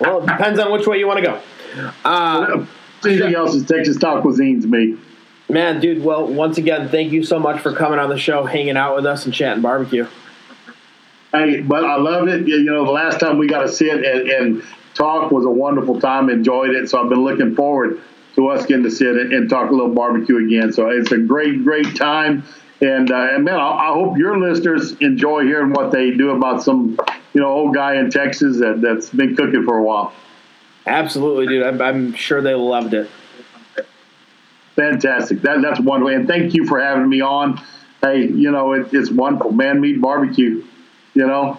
Well, it depends on which way you want to go. Uh, Anything else is Texas style cuisines me. Man, dude. Well, once again, thank you so much for coming on the show, hanging out with us, and chatting barbecue. Hey, but I loved it. You know, the last time we got to sit and, and talk was a wonderful time. Enjoyed it. So I've been looking forward to us getting to sit and, talk a little barbecue again. So it's a great, great time. And, uh, and man, I, I, hope your listeners enjoy hearing what they do about some, you know, old guy in Texas that, that's been cooking for a while. Absolutely, dude. I'm, I'm sure they loved it. Fantastic. That, that's one way. And thank you for having me on. Hey, you know, it, it's wonderful. Man meat barbecue. You know,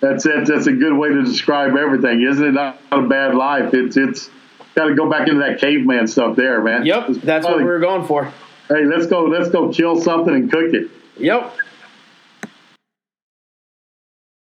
that's it. That's a good way to describe everything, isn't it? Not a bad life. It's it's got to go back into that caveman stuff there, man. Yep, that's what we were going for. Hey, let's go. Let's go kill something and cook it. Yep.